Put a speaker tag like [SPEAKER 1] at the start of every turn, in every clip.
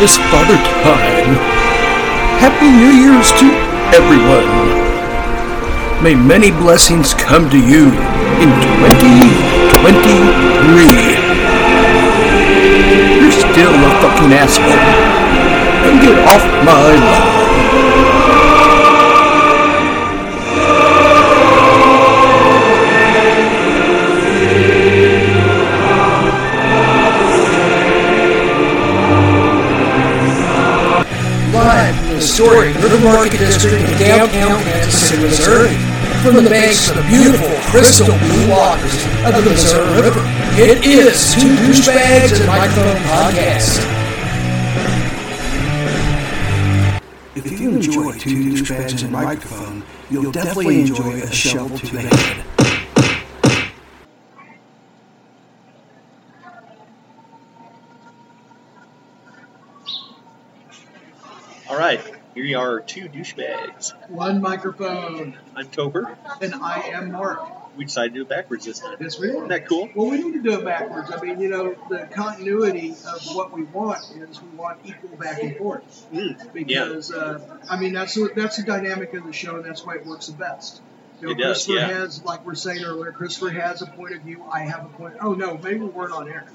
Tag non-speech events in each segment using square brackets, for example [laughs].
[SPEAKER 1] It's Father Time. Happy New Year's to everyone. May many blessings come to you in 2023. You're still a fucking asshole. And get off my lawn. Historic River Market District in downtown Kansas City, Missouri. From the banks of the beautiful crystal blue waters of the Missouri River, it is Two Douchebags and Microphone Podcast.
[SPEAKER 2] If you enjoy two douchebags and microphone, you'll definitely enjoy a shovel to the head.
[SPEAKER 3] Here you are, two douchebags.
[SPEAKER 4] One microphone,
[SPEAKER 3] I'm Tober.
[SPEAKER 4] and I am Mark.
[SPEAKER 3] We decided to do it backwards this time.
[SPEAKER 4] Yes, we
[SPEAKER 3] Isn't that cool?
[SPEAKER 4] Well, we need to do it backwards. I mean, you know, the continuity of what we want is we want equal back and forth.
[SPEAKER 3] Mm, yeah,
[SPEAKER 4] Because, uh, I mean, that's what, that's the dynamic of the show, and that's why it works the best. You know,
[SPEAKER 3] It does,
[SPEAKER 4] Christopher
[SPEAKER 3] yeah.
[SPEAKER 4] has, like we're saying earlier, Christopher has a point of view. I have a point. Oh no, maybe we weren't on air.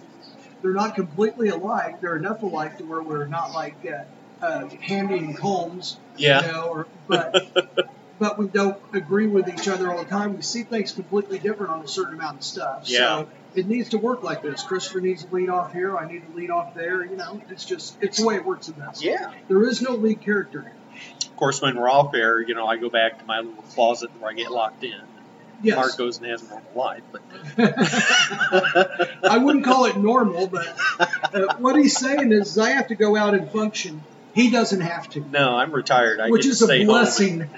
[SPEAKER 4] They're not completely alike. They're enough alike to where we're not like uh, uh, Hannity and Colmes.
[SPEAKER 3] yeah.
[SPEAKER 4] You know, or, but [laughs] but we don't agree with each other all the time. We see things completely different on a certain amount of stuff.
[SPEAKER 3] Yeah.
[SPEAKER 4] So it needs to work like this. Christopher needs to lead off here. I need to lead off there. You know, it's just it's the way it works in this.
[SPEAKER 3] yeah.
[SPEAKER 4] There is no lead character. here.
[SPEAKER 3] Of course, when we're off air, you know, I go back to my little closet where I get locked in.
[SPEAKER 4] Yes.
[SPEAKER 3] Mark goes and has a normal life, but [laughs]
[SPEAKER 4] I wouldn't call it normal, but uh, what he's saying is I have to go out and function. He doesn't have to,
[SPEAKER 3] no, I'm retired. I
[SPEAKER 4] which is a blessing. [laughs]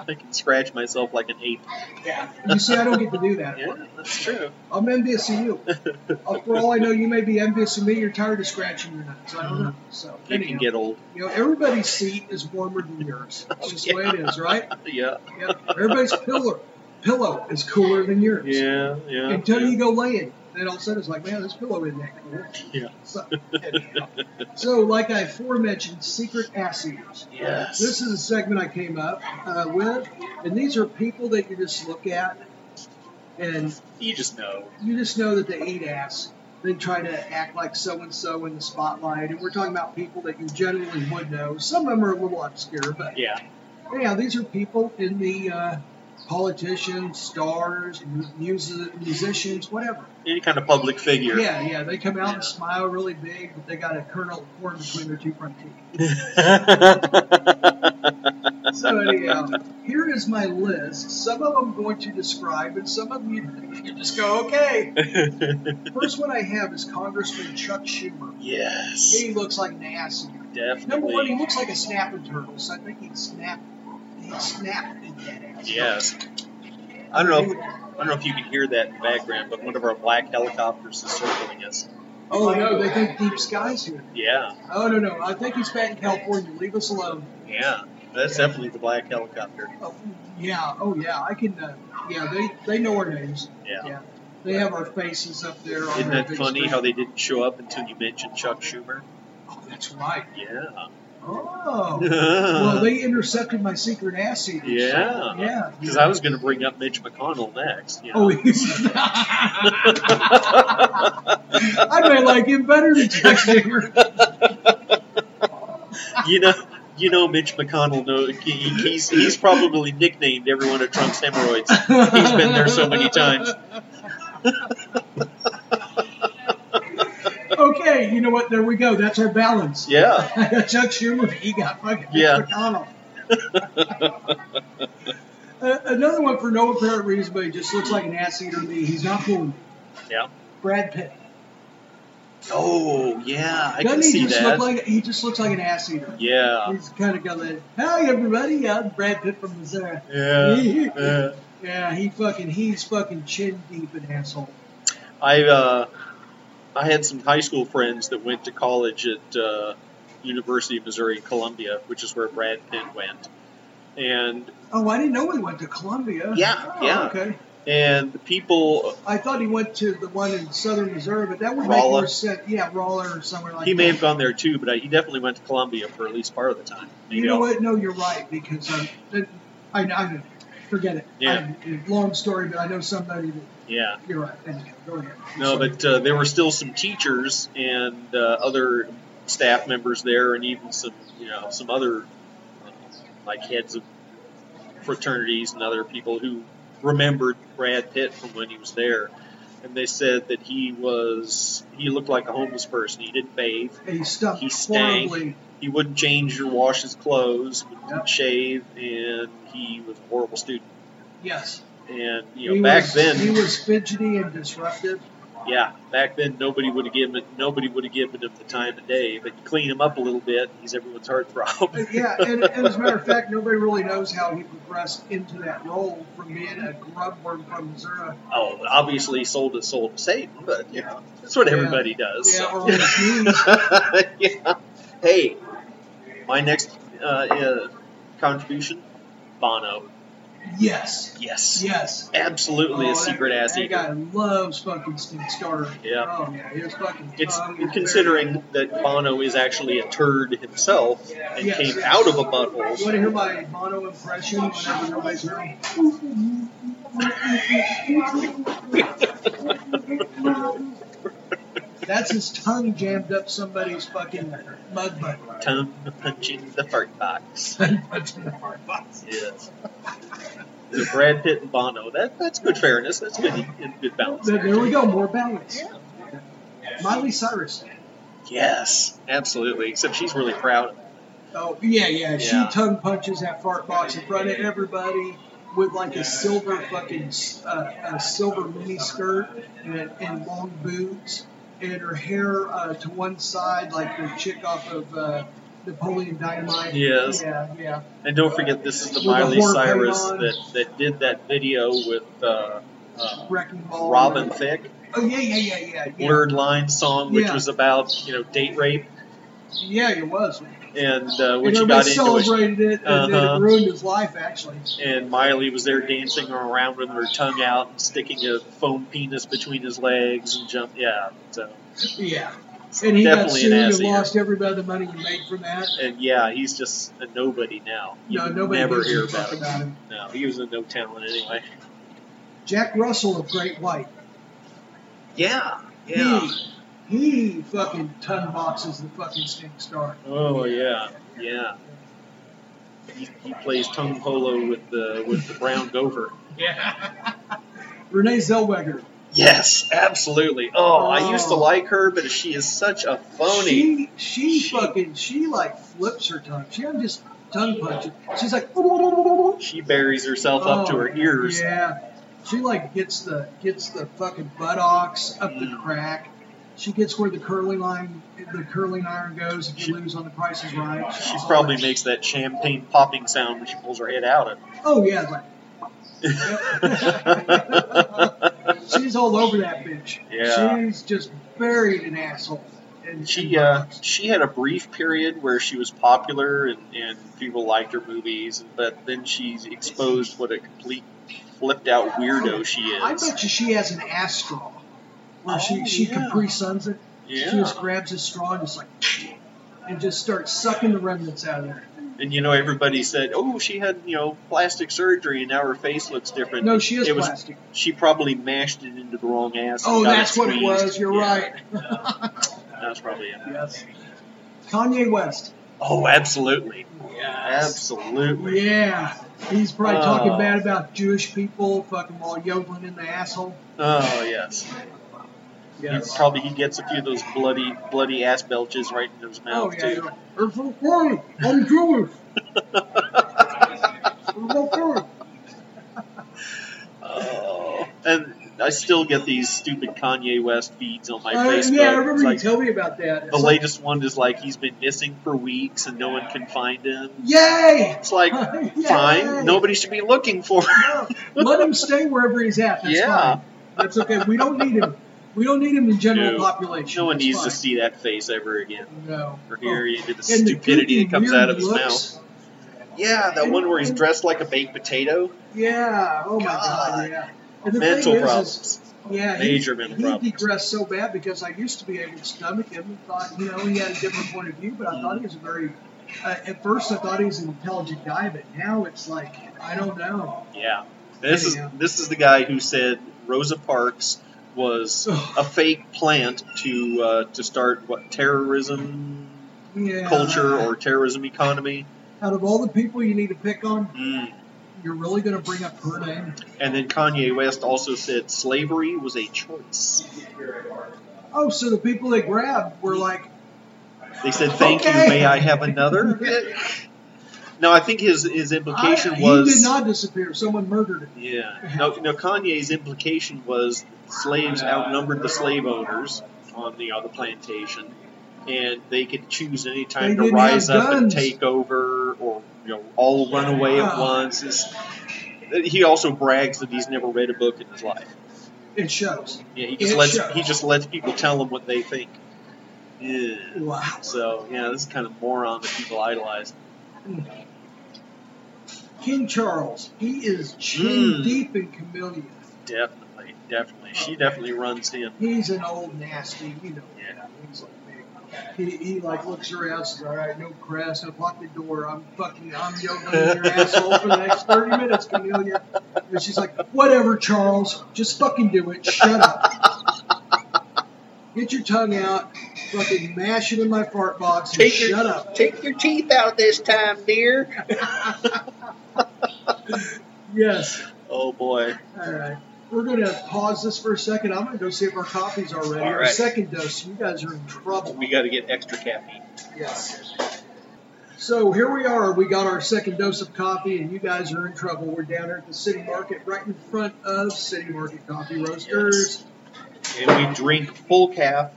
[SPEAKER 3] I can scratch myself like an ape.
[SPEAKER 4] yeah. You see, I don't get to do that. [laughs]
[SPEAKER 3] Yeah, that's true.
[SPEAKER 4] I'm envious of you. Uh, For all I know, you may be envious of me. You're tired of scratching your nuts. I don't know. So
[SPEAKER 3] You
[SPEAKER 4] anyhow.
[SPEAKER 3] can get old.
[SPEAKER 4] You know, everybody's seat is warmer than yours. It's [laughs] just the way it is, right?
[SPEAKER 3] Yeah,
[SPEAKER 4] Yep. Everybody's pillow pillow is cooler than yours.
[SPEAKER 3] yeah, yeah.
[SPEAKER 4] Until
[SPEAKER 3] yeah.
[SPEAKER 4] you go lay Then all of a sudden it's like, man, this pillow isn't that cool.
[SPEAKER 3] Yeah.
[SPEAKER 4] So, [laughs] so like I aforementioned, secret ass eaters.
[SPEAKER 3] Yes.
[SPEAKER 4] This is a segment I came up uh, with, and these are people that you just look at, and
[SPEAKER 3] You just know.
[SPEAKER 4] you just know that they eat ass. Then try to act like so and so in the spotlight, and we're talking about people that you generally would know. Some of them are a little obscure, but
[SPEAKER 3] Yeah.
[SPEAKER 4] yeah, these are people in the uh, politicians, stars, music, musicians, whatever.
[SPEAKER 3] Any kind of public figure.
[SPEAKER 4] Yeah, yeah, they come out and smile really big, but they got a kernel of corn between their two front teeth. [laughs] So anyhow, here is my list. Some of them I'm going to describe, and some of them you, you just go, okay. [laughs] First one I have is Congressman Chuck Schumer.
[SPEAKER 3] yes.
[SPEAKER 4] He looks like eater.
[SPEAKER 3] Definitely.
[SPEAKER 4] Number one, he looks like a snapping turtle, so I think he'd snap. He'd snap in that ass.
[SPEAKER 3] Yes. I don't know. I don't know if you can hear that in the background, but one of our black helicopters is circling us.
[SPEAKER 4] Oh no, they think deep skies here.
[SPEAKER 3] Yeah,
[SPEAKER 4] Oh no no, I think he's back in California. Leave us alone.
[SPEAKER 3] yeah. That's definitely the black helicopter.
[SPEAKER 4] Oh, yeah, oh yeah, I can. Uh, yeah, they they know our names.
[SPEAKER 3] Yeah.
[SPEAKER 4] Yeah, they have our faces up there. On
[SPEAKER 3] Isn't that funny
[SPEAKER 4] screen.
[SPEAKER 3] how they didn't show up until you mentioned Chuck Schumer?
[SPEAKER 4] Oh, that's right.
[SPEAKER 3] Yeah.
[SPEAKER 4] Oh, [laughs] well, they intercepted my secret ass eaters.
[SPEAKER 3] yeah.
[SPEAKER 4] yeah.
[SPEAKER 3] Because I was going to bring up Mitch McConnell next. You
[SPEAKER 4] Oh,
[SPEAKER 3] know?
[SPEAKER 4] he's. [laughs] I may like him better than Chuck Schumer. [laughs]
[SPEAKER 3] you know. You know, Mitch McConnell. Know, he, he's he's probably nicknamed every one of Trump's hemorrhoids. He's been there so many times.
[SPEAKER 4] Okay, you know what? There we go. That's our balance.
[SPEAKER 3] Yeah.
[SPEAKER 4] I [laughs] got Chuck Schumer. He got fucking
[SPEAKER 3] Yeah.
[SPEAKER 4] McConnell. [laughs] Uh, another one for no apparent reason, but he just looks like an ass eater to me. He's not fooling me.
[SPEAKER 3] Yeah.
[SPEAKER 4] Brad Pitt.
[SPEAKER 3] Oh, yeah. I
[SPEAKER 4] Doesn't
[SPEAKER 3] can see that.
[SPEAKER 4] like he just looks like an ass eater?
[SPEAKER 3] yeah.
[SPEAKER 4] He's kind of got that. Hi everybody, I'm Brad Pitt from Missouri.
[SPEAKER 3] Yeah. yeah. [laughs]
[SPEAKER 4] Yeah, he fucking he's fucking chin deep in asshole.
[SPEAKER 3] I uh, I had some high school friends that went to college at uh, University of Missouri Columbia, which is where Brad Pitt went, and
[SPEAKER 4] Oh, I didn't know he went to Columbia.
[SPEAKER 3] Yeah,
[SPEAKER 4] Oh,
[SPEAKER 3] yeah.
[SPEAKER 4] Okay.
[SPEAKER 3] And the people,
[SPEAKER 4] I thought he went to the one in southern Missouri, but that would make more sense. Yeah, Rolla or somewhere like
[SPEAKER 3] he
[SPEAKER 4] that.
[SPEAKER 3] may have gone there too, but I, he definitely went to Columbia for at least part of the time. Maybe
[SPEAKER 4] You know
[SPEAKER 3] I'll-
[SPEAKER 4] what? No, you're right because um, it- I, I forget it.
[SPEAKER 3] Yeah.
[SPEAKER 4] I, long story, but I know somebody that
[SPEAKER 3] Yeah.
[SPEAKER 4] you're right. Go ahead.
[SPEAKER 3] No, but uh, there were still some teachers and uh, other staff members there, and even some, you know, some other uh, like heads of fraternities and other people who remembered Brad Pitt from when he was there. And they said that he was he looked like a homeless person. He didn't bathe.
[SPEAKER 4] he stuck
[SPEAKER 3] he stank.
[SPEAKER 4] horribly.
[SPEAKER 3] He wouldn't change or wash his clothes. Wouldn't
[SPEAKER 4] Yep.
[SPEAKER 3] shave, and he was a horrible student.
[SPEAKER 4] Yes.
[SPEAKER 3] And you know,
[SPEAKER 4] he
[SPEAKER 3] back
[SPEAKER 4] was,
[SPEAKER 3] then,
[SPEAKER 4] he was fidgety and disruptive.
[SPEAKER 3] yeah, back then nobody would have given nobody would have given him the time of day. But you clean him up a little bit, he's everyone's heartthrob. [laughs]
[SPEAKER 4] Yeah, and, and as a matter of fact, nobody really knows how he progressed into that role from being a grub worm from Missouri.
[SPEAKER 3] oh, obviously sold his soul to Satan, but you know that's what
[SPEAKER 4] Yeah.
[SPEAKER 3] everybody does.
[SPEAKER 4] Yeah,
[SPEAKER 3] so.
[SPEAKER 4] or on his knees. [laughs]
[SPEAKER 3] yeah. Hey, my next uh, uh, contribution, Bono.
[SPEAKER 4] Yes.
[SPEAKER 3] Yes,
[SPEAKER 4] Yes.
[SPEAKER 3] absolutely
[SPEAKER 4] Oh,
[SPEAKER 3] a
[SPEAKER 4] that-
[SPEAKER 3] secret ass
[SPEAKER 4] That
[SPEAKER 3] eater.
[SPEAKER 4] guy loves fucking Stink Starter.
[SPEAKER 3] Yeah.
[SPEAKER 4] Oh yeah, his fucking.
[SPEAKER 3] It's considering that Bono is actually a turd himself and
[SPEAKER 4] Yes.
[SPEAKER 3] came out of a
[SPEAKER 4] very- You want to hear my Bono impression whenever nobody's heard? [laughs] That's his tongue jammed up somebody's fucking mud butt.
[SPEAKER 3] Tongue punching the fart box.
[SPEAKER 4] Punching the hard box.
[SPEAKER 3] Yes. So Brad Pitt and Bono. That that's good fairness. That's good good balance.
[SPEAKER 4] There, there we go, more balance. Miley Cyrus.
[SPEAKER 3] Yes, absolutely. Except she's really proud.
[SPEAKER 4] Oh yeah, yeah. She tongue punches that fart box in front of everybody with like a silver fucking uh, a silver mini skirt and, and long boots and her hair uh, to one side like the chick off of uh, Napoleon Dynamite.
[SPEAKER 3] Yes.
[SPEAKER 4] Yeah, yeah.
[SPEAKER 3] And don't forget, this is the
[SPEAKER 4] With
[SPEAKER 3] Miley Cyrus that, that did that video with uh, uh. Robin Thicke,
[SPEAKER 4] Oh yeah, yeah, yeah, yeah. Yeah,
[SPEAKER 3] Blurred Line song, which
[SPEAKER 4] Yeah.
[SPEAKER 3] was about you know date rape,
[SPEAKER 4] yeah it was.
[SPEAKER 3] And uh, when
[SPEAKER 4] and
[SPEAKER 3] she
[SPEAKER 4] everybody
[SPEAKER 3] got into it,
[SPEAKER 4] celebrated it, and then
[SPEAKER 3] Uh-huh.
[SPEAKER 4] it ruined his life actually.
[SPEAKER 3] and Miley was there dancing around with her tongue out and sticking a foam penis between his legs and jump. Yeah, so
[SPEAKER 4] Yeah. And he got sued
[SPEAKER 3] an
[SPEAKER 4] and lost every bit of the money he made from that.
[SPEAKER 3] and yeah, he's just a nobody now. You
[SPEAKER 4] No, nobody
[SPEAKER 3] never hear
[SPEAKER 4] fuck
[SPEAKER 3] about him.
[SPEAKER 4] about him.
[SPEAKER 3] No, he was a no talent anyway.
[SPEAKER 4] Jack Russell of Great White.
[SPEAKER 3] Yeah, yeah.
[SPEAKER 4] He, he fucking ton boxes the fucking stink star.
[SPEAKER 3] Oh yeah, yeah. He, he plays tongue polo with the with the brown gopher.
[SPEAKER 4] Yeah. [laughs] Renee Zellweger.
[SPEAKER 3] Yes, absolutely. Oh, I used to
[SPEAKER 4] Oh.
[SPEAKER 3] like her, but she is such a phony.
[SPEAKER 4] She, she
[SPEAKER 3] She-
[SPEAKER 4] fucking, she like flips her tongue. She doesn't just tongue punch it. She's like,
[SPEAKER 3] She buries herself up to her
[SPEAKER 4] Oh,
[SPEAKER 3] ears.
[SPEAKER 4] Yeah. She like gets the gets the fucking buttocks up the
[SPEAKER 3] Mm.
[SPEAKER 4] crack. She gets where the curling line, the curling iron goes if you
[SPEAKER 3] She-
[SPEAKER 4] lose on the Price is Right.
[SPEAKER 3] She probably
[SPEAKER 4] that.
[SPEAKER 3] makes that champagne popping sound when she pulls her head out. Of.
[SPEAKER 4] Oh yeah, like [laughs] she's all over that bitch.
[SPEAKER 3] Yeah.
[SPEAKER 4] She's just buried an asshole. And
[SPEAKER 3] she uh, she had a brief period where she was popular and, and people liked her movies, but then she's exposed what a complete flipped out weirdo she is.
[SPEAKER 4] I bet you she has an ass straw. Where
[SPEAKER 3] Oh,
[SPEAKER 4] she she
[SPEAKER 3] yeah.
[SPEAKER 4] Capri Suns it. She just grabs a straw and just like and just starts sucking the remnants out of there.
[SPEAKER 3] And you know, everybody said, "Oh, she had you know plastic surgery, and now her face looks different."
[SPEAKER 4] No, she is
[SPEAKER 3] It was-
[SPEAKER 4] plastic.
[SPEAKER 3] She probably mashed it into the wrong ass.
[SPEAKER 4] Oh,
[SPEAKER 3] got
[SPEAKER 4] that's what it was. You're
[SPEAKER 3] Yeah,
[SPEAKER 4] right. [laughs] [laughs]
[SPEAKER 3] That's probably it.
[SPEAKER 4] yes. Kanye West.
[SPEAKER 3] Oh, absolutely,
[SPEAKER 4] Yes.
[SPEAKER 3] absolutely.
[SPEAKER 4] Yeah. He's probably talking
[SPEAKER 3] Oh.
[SPEAKER 4] bad about Jewish people, fucking while yodeling in the asshole.
[SPEAKER 3] Oh yes. He probably he gets a few of those bloody bloody ass belches right in his
[SPEAKER 4] Oh
[SPEAKER 3] mouth
[SPEAKER 4] yeah.
[SPEAKER 3] too.
[SPEAKER 4] It's okay. I'm Jewish. [laughs] Okay.
[SPEAKER 3] Oh, and I still get these stupid Kanye West feeds on my
[SPEAKER 4] Uh,
[SPEAKER 3] Facebook.
[SPEAKER 4] yeah, I remember you
[SPEAKER 3] like,
[SPEAKER 4] told me about that. It's
[SPEAKER 3] the
[SPEAKER 4] like,
[SPEAKER 3] latest one is like he's been missing for weeks and no one can find him.
[SPEAKER 4] Yay!
[SPEAKER 3] It's like [laughs]
[SPEAKER 4] Yay!
[SPEAKER 3] fine, nobody should be looking for him.
[SPEAKER 4] Let him [laughs] stay wherever he's at. That's
[SPEAKER 3] Yeah.
[SPEAKER 4] fine. That's okay. We don't need him. We don't need him in general
[SPEAKER 3] No.
[SPEAKER 4] population.
[SPEAKER 3] No one
[SPEAKER 4] That's
[SPEAKER 3] needs
[SPEAKER 4] fine.
[SPEAKER 3] to see that face ever again.
[SPEAKER 4] No.
[SPEAKER 3] Or hear any of the
[SPEAKER 4] And the
[SPEAKER 3] stupidity that comes out of his
[SPEAKER 4] looks.
[SPEAKER 3] mouth. Yeah, that one where he's dressed like a baked potato.
[SPEAKER 4] Yeah. Oh my god.
[SPEAKER 3] God.
[SPEAKER 4] Yeah. And the
[SPEAKER 3] mental
[SPEAKER 4] thing is,
[SPEAKER 3] problems.
[SPEAKER 4] is yeah,
[SPEAKER 3] Major
[SPEAKER 4] he,
[SPEAKER 3] mental
[SPEAKER 4] he
[SPEAKER 3] problems.
[SPEAKER 4] He digressed so bad because I used to be able to stomach him and thought, you know, he had a different point of view, but I thought he was a very. Uh, at first, I thought he was an intelligent guy, but now it's like I don't know.
[SPEAKER 3] Yeah. This is
[SPEAKER 4] Anyhow.
[SPEAKER 3] this is the guy who said Rosa Parks was [sighs] a fake plant to uh, to start what terrorism
[SPEAKER 4] Yeah.
[SPEAKER 3] culture or terrorism economy.
[SPEAKER 4] out of all the people you need to pick on,
[SPEAKER 3] Mm.
[SPEAKER 4] you're really going to bring up her name.
[SPEAKER 3] And then Kanye West also said slavery was a choice.
[SPEAKER 4] Oh, so the people they grabbed were like,
[SPEAKER 3] They said, "Thank
[SPEAKER 4] Okay.
[SPEAKER 3] you. May I have another?" [laughs] [laughs] no, I think his his implication
[SPEAKER 4] I-
[SPEAKER 3] was
[SPEAKER 4] he did not disappear. Someone murdered him.
[SPEAKER 3] Yeah. No, no. Kanye's implication was slaves outnumbered the slave owners on the on the plantation, and they could choose any
[SPEAKER 4] They
[SPEAKER 3] time to rise up and take over, or you know, all run away at once. It's- he also brags that he's never read a book in his life.
[SPEAKER 4] It shows.
[SPEAKER 3] Yeah, he just
[SPEAKER 4] It
[SPEAKER 3] lets
[SPEAKER 4] shows.
[SPEAKER 3] he just lets people tell him what they think. Yeah.
[SPEAKER 4] Wow.
[SPEAKER 3] So yeah, this is kind of moron that people idolize. Hmm.
[SPEAKER 4] King Charles, he is chin
[SPEAKER 3] Mm.
[SPEAKER 4] deep in Camilla.
[SPEAKER 3] Definitely, definitely. She definitely runs him.
[SPEAKER 4] He's an old nasty, you know.
[SPEAKER 3] Yeah.
[SPEAKER 4] He's like big. He, he like looks around, says, "All right, no press. I lock the door. I'm fucking, I'm yodeling your [laughs] asshole for the next thirty minutes, Camilla." And she's like, "Whatever, Charles. Just fucking do it. Shut up. Get your tongue out. Fucking mash it in my fart box and
[SPEAKER 3] Take your-
[SPEAKER 4] shut up."
[SPEAKER 3] Take your teeth out this time, dear. [laughs]
[SPEAKER 4] Yes.
[SPEAKER 3] Oh boy.
[SPEAKER 4] All right. We're going to pause this for a second. I'm going to go see if our coffees are ready. Our
[SPEAKER 3] right.
[SPEAKER 4] second dose. You guys are in trouble.
[SPEAKER 3] We got to get extra caffeine.
[SPEAKER 4] Yes. So here we are. We got our second dose of coffee, and you guys are in trouble. We're down here at the City Market, right in front of City Market Coffee Roasters.
[SPEAKER 3] And we drink full calf.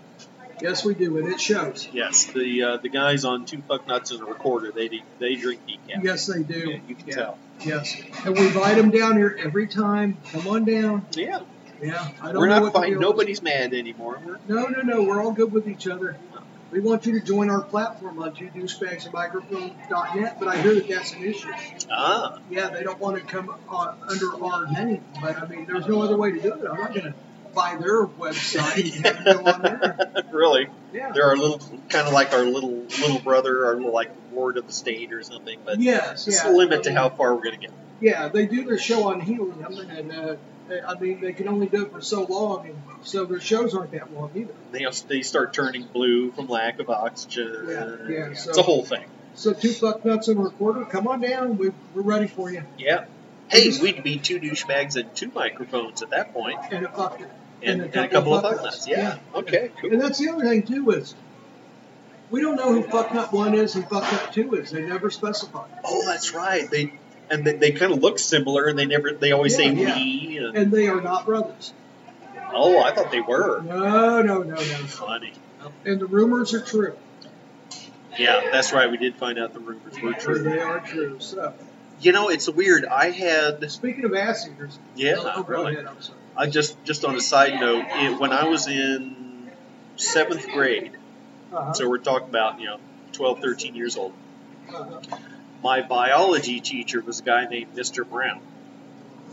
[SPEAKER 4] Yes, we do, and it shows.
[SPEAKER 3] Yes, the uh, the guys on Two Fuck Nuts and a Recorder, they they drink decaf.
[SPEAKER 4] Yes, they do.
[SPEAKER 3] Yeah, you can
[SPEAKER 4] Yeah.
[SPEAKER 3] tell.
[SPEAKER 4] Yes, and we invite them down here every time. Come on down.
[SPEAKER 3] Yeah,
[SPEAKER 4] Yeah, I don't
[SPEAKER 3] we're not fighting. Nobody's mad anymore. We're,
[SPEAKER 4] No, no, no. We're all good with each other. We want you to join our platform on two douchebags and microphone.net, but I hear that that's an issue.
[SPEAKER 3] ah,
[SPEAKER 4] Yeah, they don't want to come on, under our name, but I mean, there's no other way to do it. I'm not going to buy their website and go on there. [laughs]
[SPEAKER 3] really?
[SPEAKER 4] Yeah.
[SPEAKER 3] They're our little, kind of like our little little brother, our little like ward of the state or something. But
[SPEAKER 4] Yes,
[SPEAKER 3] there's
[SPEAKER 4] yeah.
[SPEAKER 3] a limit to how far we're gonna get.
[SPEAKER 4] Yeah, they do their show on helium, and uh, I mean, they can only do it for so long, and so their shows aren't that long either.
[SPEAKER 3] They they start turning blue from lack of oxygen.
[SPEAKER 4] Yeah, yeah, so-
[SPEAKER 3] it's a whole thing.
[SPEAKER 4] So, two fuck nuts and a recorder, come on down. We, we're ready for you.
[SPEAKER 3] Yeah. Hey, we'd be two douchebags and two microphones at that point.
[SPEAKER 4] And a fuck.
[SPEAKER 3] And, and a couple of nuts. Yeah. Okay. Cool.
[SPEAKER 4] And that's the other thing too is we don't know who fuck nut one is and fuck nut two is. They never specify.
[SPEAKER 3] Oh, that's right. They and they, they kind of look similar, and they never they always say
[SPEAKER 4] Yeah, yeah.
[SPEAKER 3] we. And,
[SPEAKER 4] And they are not brothers.
[SPEAKER 3] oh, I thought they were.
[SPEAKER 4] No, no, no, no.
[SPEAKER 3] Funny.
[SPEAKER 4] And the rumors are true.
[SPEAKER 3] Yeah, that's right. We did find out the rumors were true.
[SPEAKER 4] They are true. So,
[SPEAKER 3] You know, it's weird. I had
[SPEAKER 4] speaking of ass eaters,
[SPEAKER 3] yeah,
[SPEAKER 4] oh,
[SPEAKER 3] really.
[SPEAKER 4] ahead.
[SPEAKER 3] I just just on a side note, it, when I was in seventh grade,
[SPEAKER 4] Uh-huh.
[SPEAKER 3] so we're talking about you know 12, 13 years old.
[SPEAKER 4] Uh-huh.
[SPEAKER 3] My biology teacher was a guy named Mr. Brown,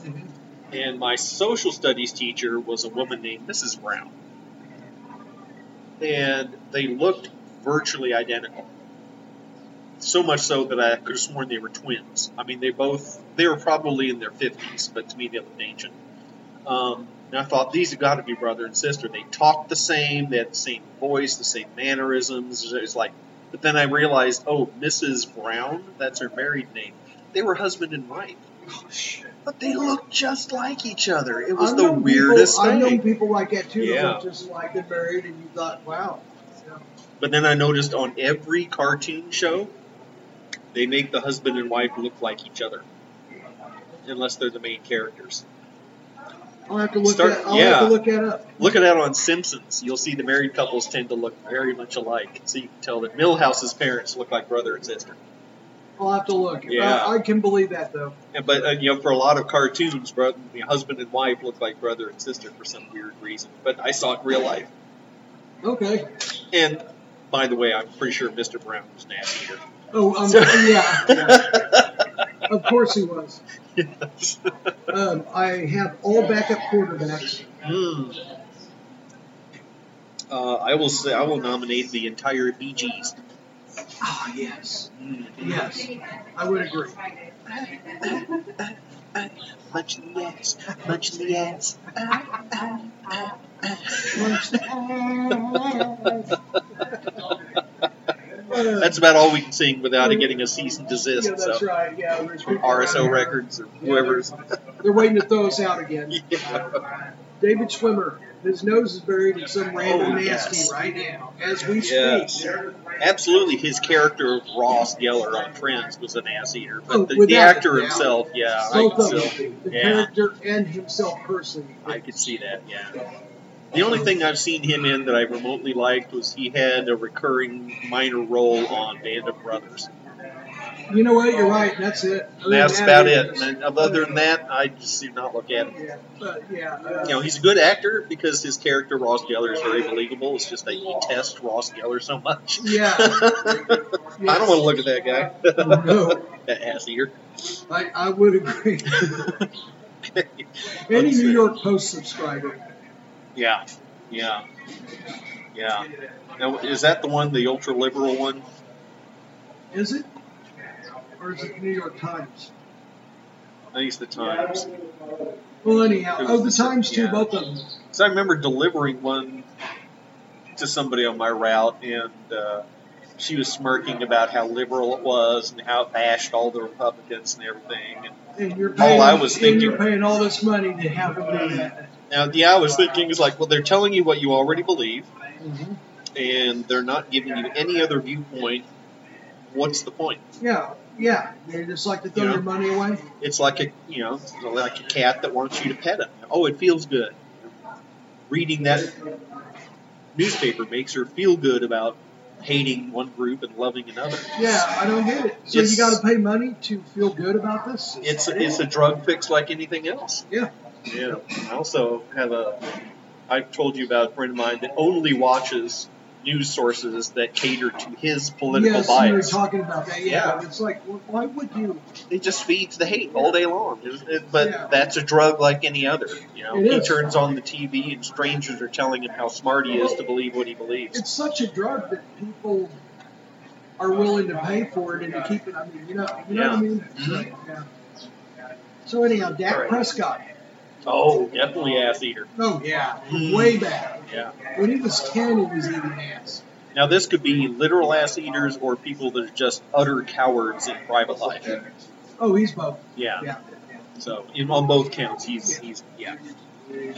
[SPEAKER 4] Mhm.
[SPEAKER 3] and my social studies teacher was a woman named Mrs. Brown. And they looked virtually identical. So much so that I could have sworn they were twins. I mean, they both, they were probably in their 50s, but to me they looked ancient. Um, and I thought, these have got to be brother and sister. They talked the same, they had the same voice, the same mannerisms. It's like, but then I realized, oh, Mrs. Brown, that's her married name. They were husband and wife.
[SPEAKER 4] Oh, shit.
[SPEAKER 3] But they looked just like each other. It was the weirdest
[SPEAKER 4] people, I've known people like that too.
[SPEAKER 3] Yeah.
[SPEAKER 4] That just like they're married, and you thought, wow. Yeah.
[SPEAKER 3] But then I noticed on every cartoon show, they make the husband and wife look like each other, unless they're the main characters.
[SPEAKER 4] I'll have to look
[SPEAKER 3] Start-
[SPEAKER 4] that. I'll
[SPEAKER 3] yeah.
[SPEAKER 4] have to look that up.
[SPEAKER 3] Look at that on Simpsons. You'll see the married couples tend to look very much alike, so you can tell that Milhouse's parents look like brother and sister.
[SPEAKER 4] I'll have to look.
[SPEAKER 3] Yeah.
[SPEAKER 4] I, I can believe that though.
[SPEAKER 3] And, but uh, you know, for a lot of cartoons, bro, the husband and wife look like brother and sister for some weird reason. But I saw it in real life.
[SPEAKER 4] Okay.
[SPEAKER 3] And by the way, I'm pretty sure Mr. Brown was an ass eater.
[SPEAKER 4] Oh, um,
[SPEAKER 3] So-
[SPEAKER 4] yeah. yeah. [laughs] Of course he was.
[SPEAKER 3] Yes.
[SPEAKER 4] Um, I have all backup quarterbacks.
[SPEAKER 3] Hmm. Uh, I will say I will nominate the entire Bee Gees.
[SPEAKER 4] Ah, yes.
[SPEAKER 3] Mm.
[SPEAKER 4] Yes. I would agree.
[SPEAKER 3] Munch in the ass, munch in the ass.
[SPEAKER 4] Uh, [laughs]
[SPEAKER 3] That's about all we can sing without it getting a cease and desist.
[SPEAKER 4] yeah, that's
[SPEAKER 3] so
[SPEAKER 4] right. Yeah,
[SPEAKER 3] from RSO. Records or whoever's.
[SPEAKER 4] They're waiting to throw us out again. [laughs]
[SPEAKER 3] Yeah.
[SPEAKER 4] David Schwimmer, his nose is buried in some oh, random
[SPEAKER 3] Oh,
[SPEAKER 4] nasty
[SPEAKER 3] yes.
[SPEAKER 4] right now, as we
[SPEAKER 3] Yes.
[SPEAKER 4] speak.
[SPEAKER 3] Absolutely, his character of Ross Geller on Friends was an ass eater, but
[SPEAKER 4] Oh,
[SPEAKER 3] the, the actor himself, yeah, I can
[SPEAKER 4] the
[SPEAKER 3] yeah.
[SPEAKER 4] character and himself personally.
[SPEAKER 3] I could see that, yeah. The only thing I've seen him in that I remotely liked was he had a recurring minor role on Band of Brothers.
[SPEAKER 4] You know what? You're right. That's it.
[SPEAKER 3] That's
[SPEAKER 4] that,
[SPEAKER 3] about it.
[SPEAKER 4] it's-
[SPEAKER 3] And other than that, I just do not look at him.
[SPEAKER 4] Yeah, but yeah. Uh,
[SPEAKER 3] You know, he's a good actor because his character Ross Geller is very believable. It's just that you detest Ross Geller so much.
[SPEAKER 4] Yeah. [laughs]
[SPEAKER 3] I don't want to look at that guy.
[SPEAKER 4] Oh, no, [laughs]
[SPEAKER 3] that ass eater.
[SPEAKER 4] I, I would agree. [laughs] Any New York Post subscriber.
[SPEAKER 3] Yeah, yeah, yeah. Now, is that the one, the ultra liberal one?
[SPEAKER 4] Is it? Or is it the New York Times?
[SPEAKER 3] I think it's the Times.
[SPEAKER 4] Well, anyhow. Oh, the Times, too,
[SPEAKER 3] yeah.
[SPEAKER 4] both of them.
[SPEAKER 3] So I remember delivering one to somebody on my route, and uh, she was smirking about how liberal it was and how it bashed all the Republicans and everything. And
[SPEAKER 4] And you're
[SPEAKER 3] All
[SPEAKER 4] paying,
[SPEAKER 3] I was thinking-
[SPEAKER 4] you're paying all this money to have them do that.
[SPEAKER 3] Now, yeah, I was thinking, it's like, well, they're telling you what you already believe,
[SPEAKER 4] Mhm.
[SPEAKER 3] and they're not giving you any other viewpoint. What's the point?
[SPEAKER 4] Yeah, yeah. They just like to throw
[SPEAKER 3] Yeah.
[SPEAKER 4] your money away.
[SPEAKER 3] It's like a you know like a cat that wants you to pet it. Oh, it feels good. Reading that newspaper makes her feel good about hating one group and loving another.
[SPEAKER 4] Yeah, I don't get it. So
[SPEAKER 3] It's-
[SPEAKER 4] you got to pay money to feel good about this?
[SPEAKER 3] It's a, it's a drug fix like anything else.
[SPEAKER 4] Yeah.
[SPEAKER 3] Yeah. I also have a. I've told you about a friend of mine that only watches news sources that cater to his political
[SPEAKER 4] yes, you were talking about that. Yeah,
[SPEAKER 3] Yeah.
[SPEAKER 4] it's like, well, why would you?
[SPEAKER 3] It just feeds the hate all day long. It- it- but
[SPEAKER 4] Yeah.
[SPEAKER 3] that's a drug like any other. You know,
[SPEAKER 4] It
[SPEAKER 3] he
[SPEAKER 4] is.
[SPEAKER 3] turns on the TV and strangers are telling him how smart he is to believe what he believes.
[SPEAKER 4] It's such a drug that people are willing to pay for it and to keep it. I mean, you know, you know what I mean?
[SPEAKER 3] Mhm.
[SPEAKER 4] Yeah. So anyhow, Dak
[SPEAKER 3] Right.
[SPEAKER 4] Prescott.
[SPEAKER 3] Oh, definitely ass eater.
[SPEAKER 4] Oh yeah,
[SPEAKER 3] Mhm.
[SPEAKER 4] way back
[SPEAKER 3] Yeah.
[SPEAKER 4] when he was ten, he was eating ass.
[SPEAKER 3] Now this could be literal ass eaters or people that are just utter cowards in private life.
[SPEAKER 4] Oh, he's both.
[SPEAKER 3] Yeah.
[SPEAKER 4] Yeah.
[SPEAKER 3] So in, on both counts, he's he's yeah.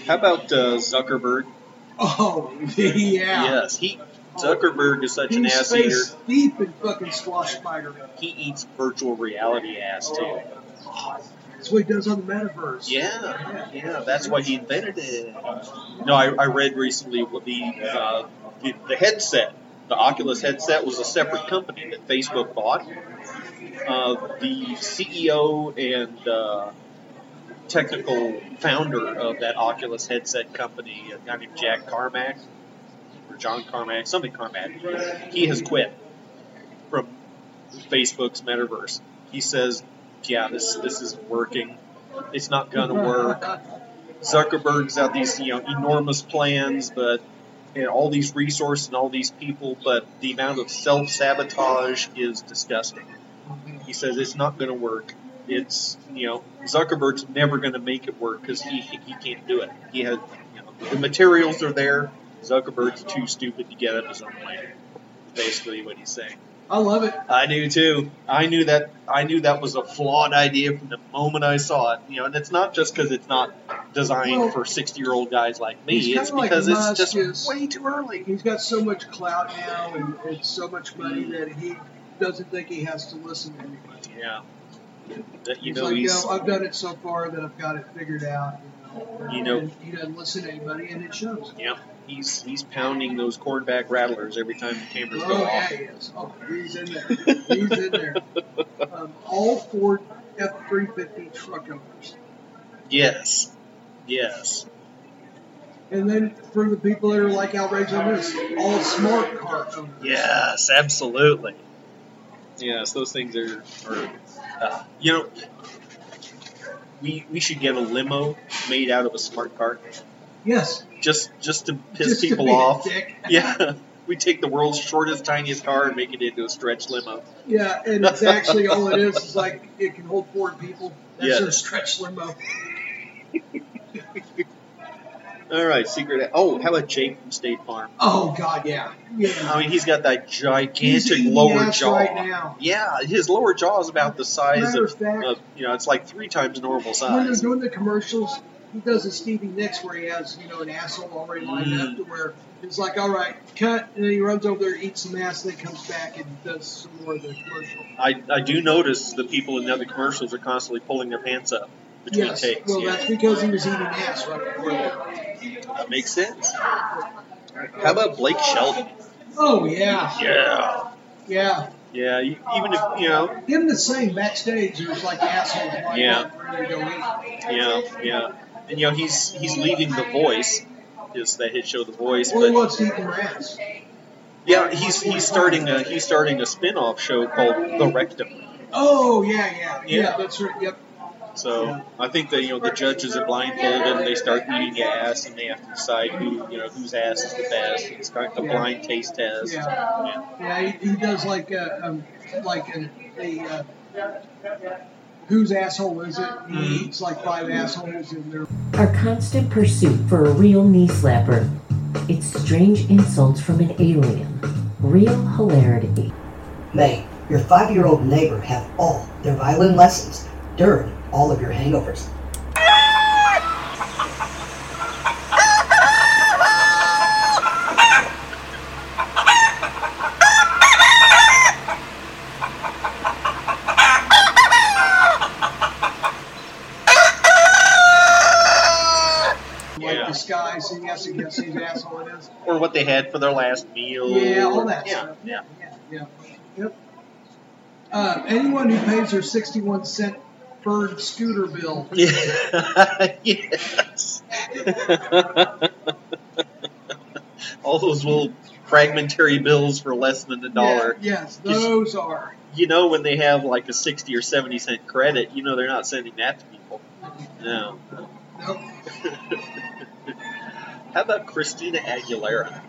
[SPEAKER 3] How about uh, Zuckerberg?
[SPEAKER 4] Oh [laughs] yeah.
[SPEAKER 3] Yes, he Zuckerberg is such an
[SPEAKER 4] He's
[SPEAKER 3] ass eater.
[SPEAKER 4] deep in fucking squash spider.
[SPEAKER 3] He eats virtual reality ass too.
[SPEAKER 4] That's what he does on the metaverse.
[SPEAKER 3] Yeah, yeah, that's why he invented it. No, I, I read recently what the, uh, the the headset, the Oculus headset, was a separate company that Facebook bought. Uh, the CEO and uh, technical founder of that Oculus headset company, a guy named Jack Carmack or John Carmack, something Carmack, he has quit from Facebook's metaverse. He says, "Yeah, this this is working. It's not gonna work." Zuckerberg's got these you know enormous plans, but and all these resources and all these people, but the amount of self sabotage is disgusting. He says it's not going to work. It's you know Zuckerberg's never going to make it work because he he can't do it. He has you know the materials are there. Zuckerberg's too stupid to get up his own way. Basically, what he's saying.
[SPEAKER 4] I love it.
[SPEAKER 3] I knew too. I knew that. I knew that was a flawed idea from the moment I saw it. You know, and it's not just because it's not designed
[SPEAKER 4] Well,
[SPEAKER 3] for sixty-year-old guys like me. It's
[SPEAKER 4] like
[SPEAKER 3] because
[SPEAKER 4] Musk
[SPEAKER 3] it's just
[SPEAKER 4] is-
[SPEAKER 3] way too early.
[SPEAKER 4] He's got so much clout now and, and so much money that he doesn't think he has to listen to anybody.
[SPEAKER 3] Yeah. That you
[SPEAKER 4] he's
[SPEAKER 3] know
[SPEAKER 4] like,
[SPEAKER 3] he's.
[SPEAKER 4] no, I've done it so far that I've got it figured out. You know,
[SPEAKER 3] You know-
[SPEAKER 4] he doesn't listen to anybody, and it shows.
[SPEAKER 3] Yeah. He's he's pounding those cornback rattlers every time the cameras
[SPEAKER 4] Oh
[SPEAKER 3] go
[SPEAKER 4] yeah,
[SPEAKER 3] off.
[SPEAKER 4] he is. Oh, he's in there. He's in there. [laughs] Um, all Ford F three fifty truck owners,
[SPEAKER 3] Yes. Yes.
[SPEAKER 4] and then for the people that are like outraged on this, all smart car owners.
[SPEAKER 3] Yes. Absolutely. Yes, those things are, are uh, you know, we we should get a limo made out of a smart car,
[SPEAKER 4] Yes.
[SPEAKER 3] just just to piss
[SPEAKER 4] just to
[SPEAKER 3] people
[SPEAKER 4] a
[SPEAKER 3] off. [laughs] Yeah, we take the world's shortest, tiniest car and make it into a stretch limo.
[SPEAKER 4] Yeah, and it's actually all it is is like it can hold four people. That's their stretch limo. [laughs]
[SPEAKER 3] All right, secret. Oh, how about Jake from State Farm?
[SPEAKER 4] Oh God, yeah, yeah.
[SPEAKER 3] I mean, he's got that gigantic lower jaw.
[SPEAKER 4] right.
[SPEAKER 3] Yeah, his lower jaw is about the size of,
[SPEAKER 4] fact-
[SPEAKER 3] of, you know, it's like three times normal size.
[SPEAKER 4] When they're doing the commercials, he does a Stevie Nicks where he has you know an asshole already lined
[SPEAKER 3] Mm.
[SPEAKER 4] up to where it's like, all right, cut, and then he runs over there, eats some ass, and then comes back and does some more of the commercial.
[SPEAKER 3] I, I do notice the people in the other commercials are constantly pulling their pants up between
[SPEAKER 4] Yes,
[SPEAKER 3] takes.
[SPEAKER 4] well,
[SPEAKER 3] yeah.
[SPEAKER 4] that's because he was eating ass right before that.
[SPEAKER 3] That makes sense. How about Blake Shelton?
[SPEAKER 4] Oh yeah,
[SPEAKER 3] Yeah.
[SPEAKER 4] yeah.
[SPEAKER 3] Yeah, even if, you know,
[SPEAKER 4] Him the same backstage, there's like assholes like
[SPEAKER 3] Yeah.
[SPEAKER 4] ready to go eat.
[SPEAKER 3] yeah, yeah. And, you know, he's he's leaving The Voice, is that hit show The Voice, but
[SPEAKER 4] to eat their ass.
[SPEAKER 3] yeah, he's he's starting a he's starting a spin-off show called The Rectum.
[SPEAKER 4] Oh yeah, yeah, yeah.
[SPEAKER 3] Yeah.
[SPEAKER 4] that's right. Yep.
[SPEAKER 3] So I think that you know the judges are blindfolded and they start eating your ass and they have to decide who you know whose ass is the best. It's kind of a
[SPEAKER 4] Yeah.
[SPEAKER 3] blind taste test.
[SPEAKER 4] Yeah. Yeah, he, he does like a um, like a, a uh, whose asshole is it? He
[SPEAKER 3] Mhm.
[SPEAKER 4] eats like five assholes in there.
[SPEAKER 5] Our constant pursuit for a real knee slapper. It's strange insults from an alien. Real hilarity.
[SPEAKER 6] May your five year old neighbor have all their violin lessons during all of your hangovers.
[SPEAKER 4] Like
[SPEAKER 3] Yeah.
[SPEAKER 4] disguise, so he has to guess whose asshole it is.
[SPEAKER 3] Or what they had for their last meal.
[SPEAKER 4] Yeah, all that
[SPEAKER 3] yeah,
[SPEAKER 4] stuff.
[SPEAKER 3] Yeah.
[SPEAKER 4] Yeah. Yep. Uh, anyone who pays their sixty-one cent bird scooter bill.
[SPEAKER 3] Yeah. [laughs] yes. [laughs] all those little fragmentary bills for less than a dollar.
[SPEAKER 4] Yeah, yes, those are.
[SPEAKER 3] You know when they have like a sixty or seventy cent credit, you know they're not sending that to people. No.
[SPEAKER 4] Nope. [laughs]
[SPEAKER 3] How about Christina Aguilera?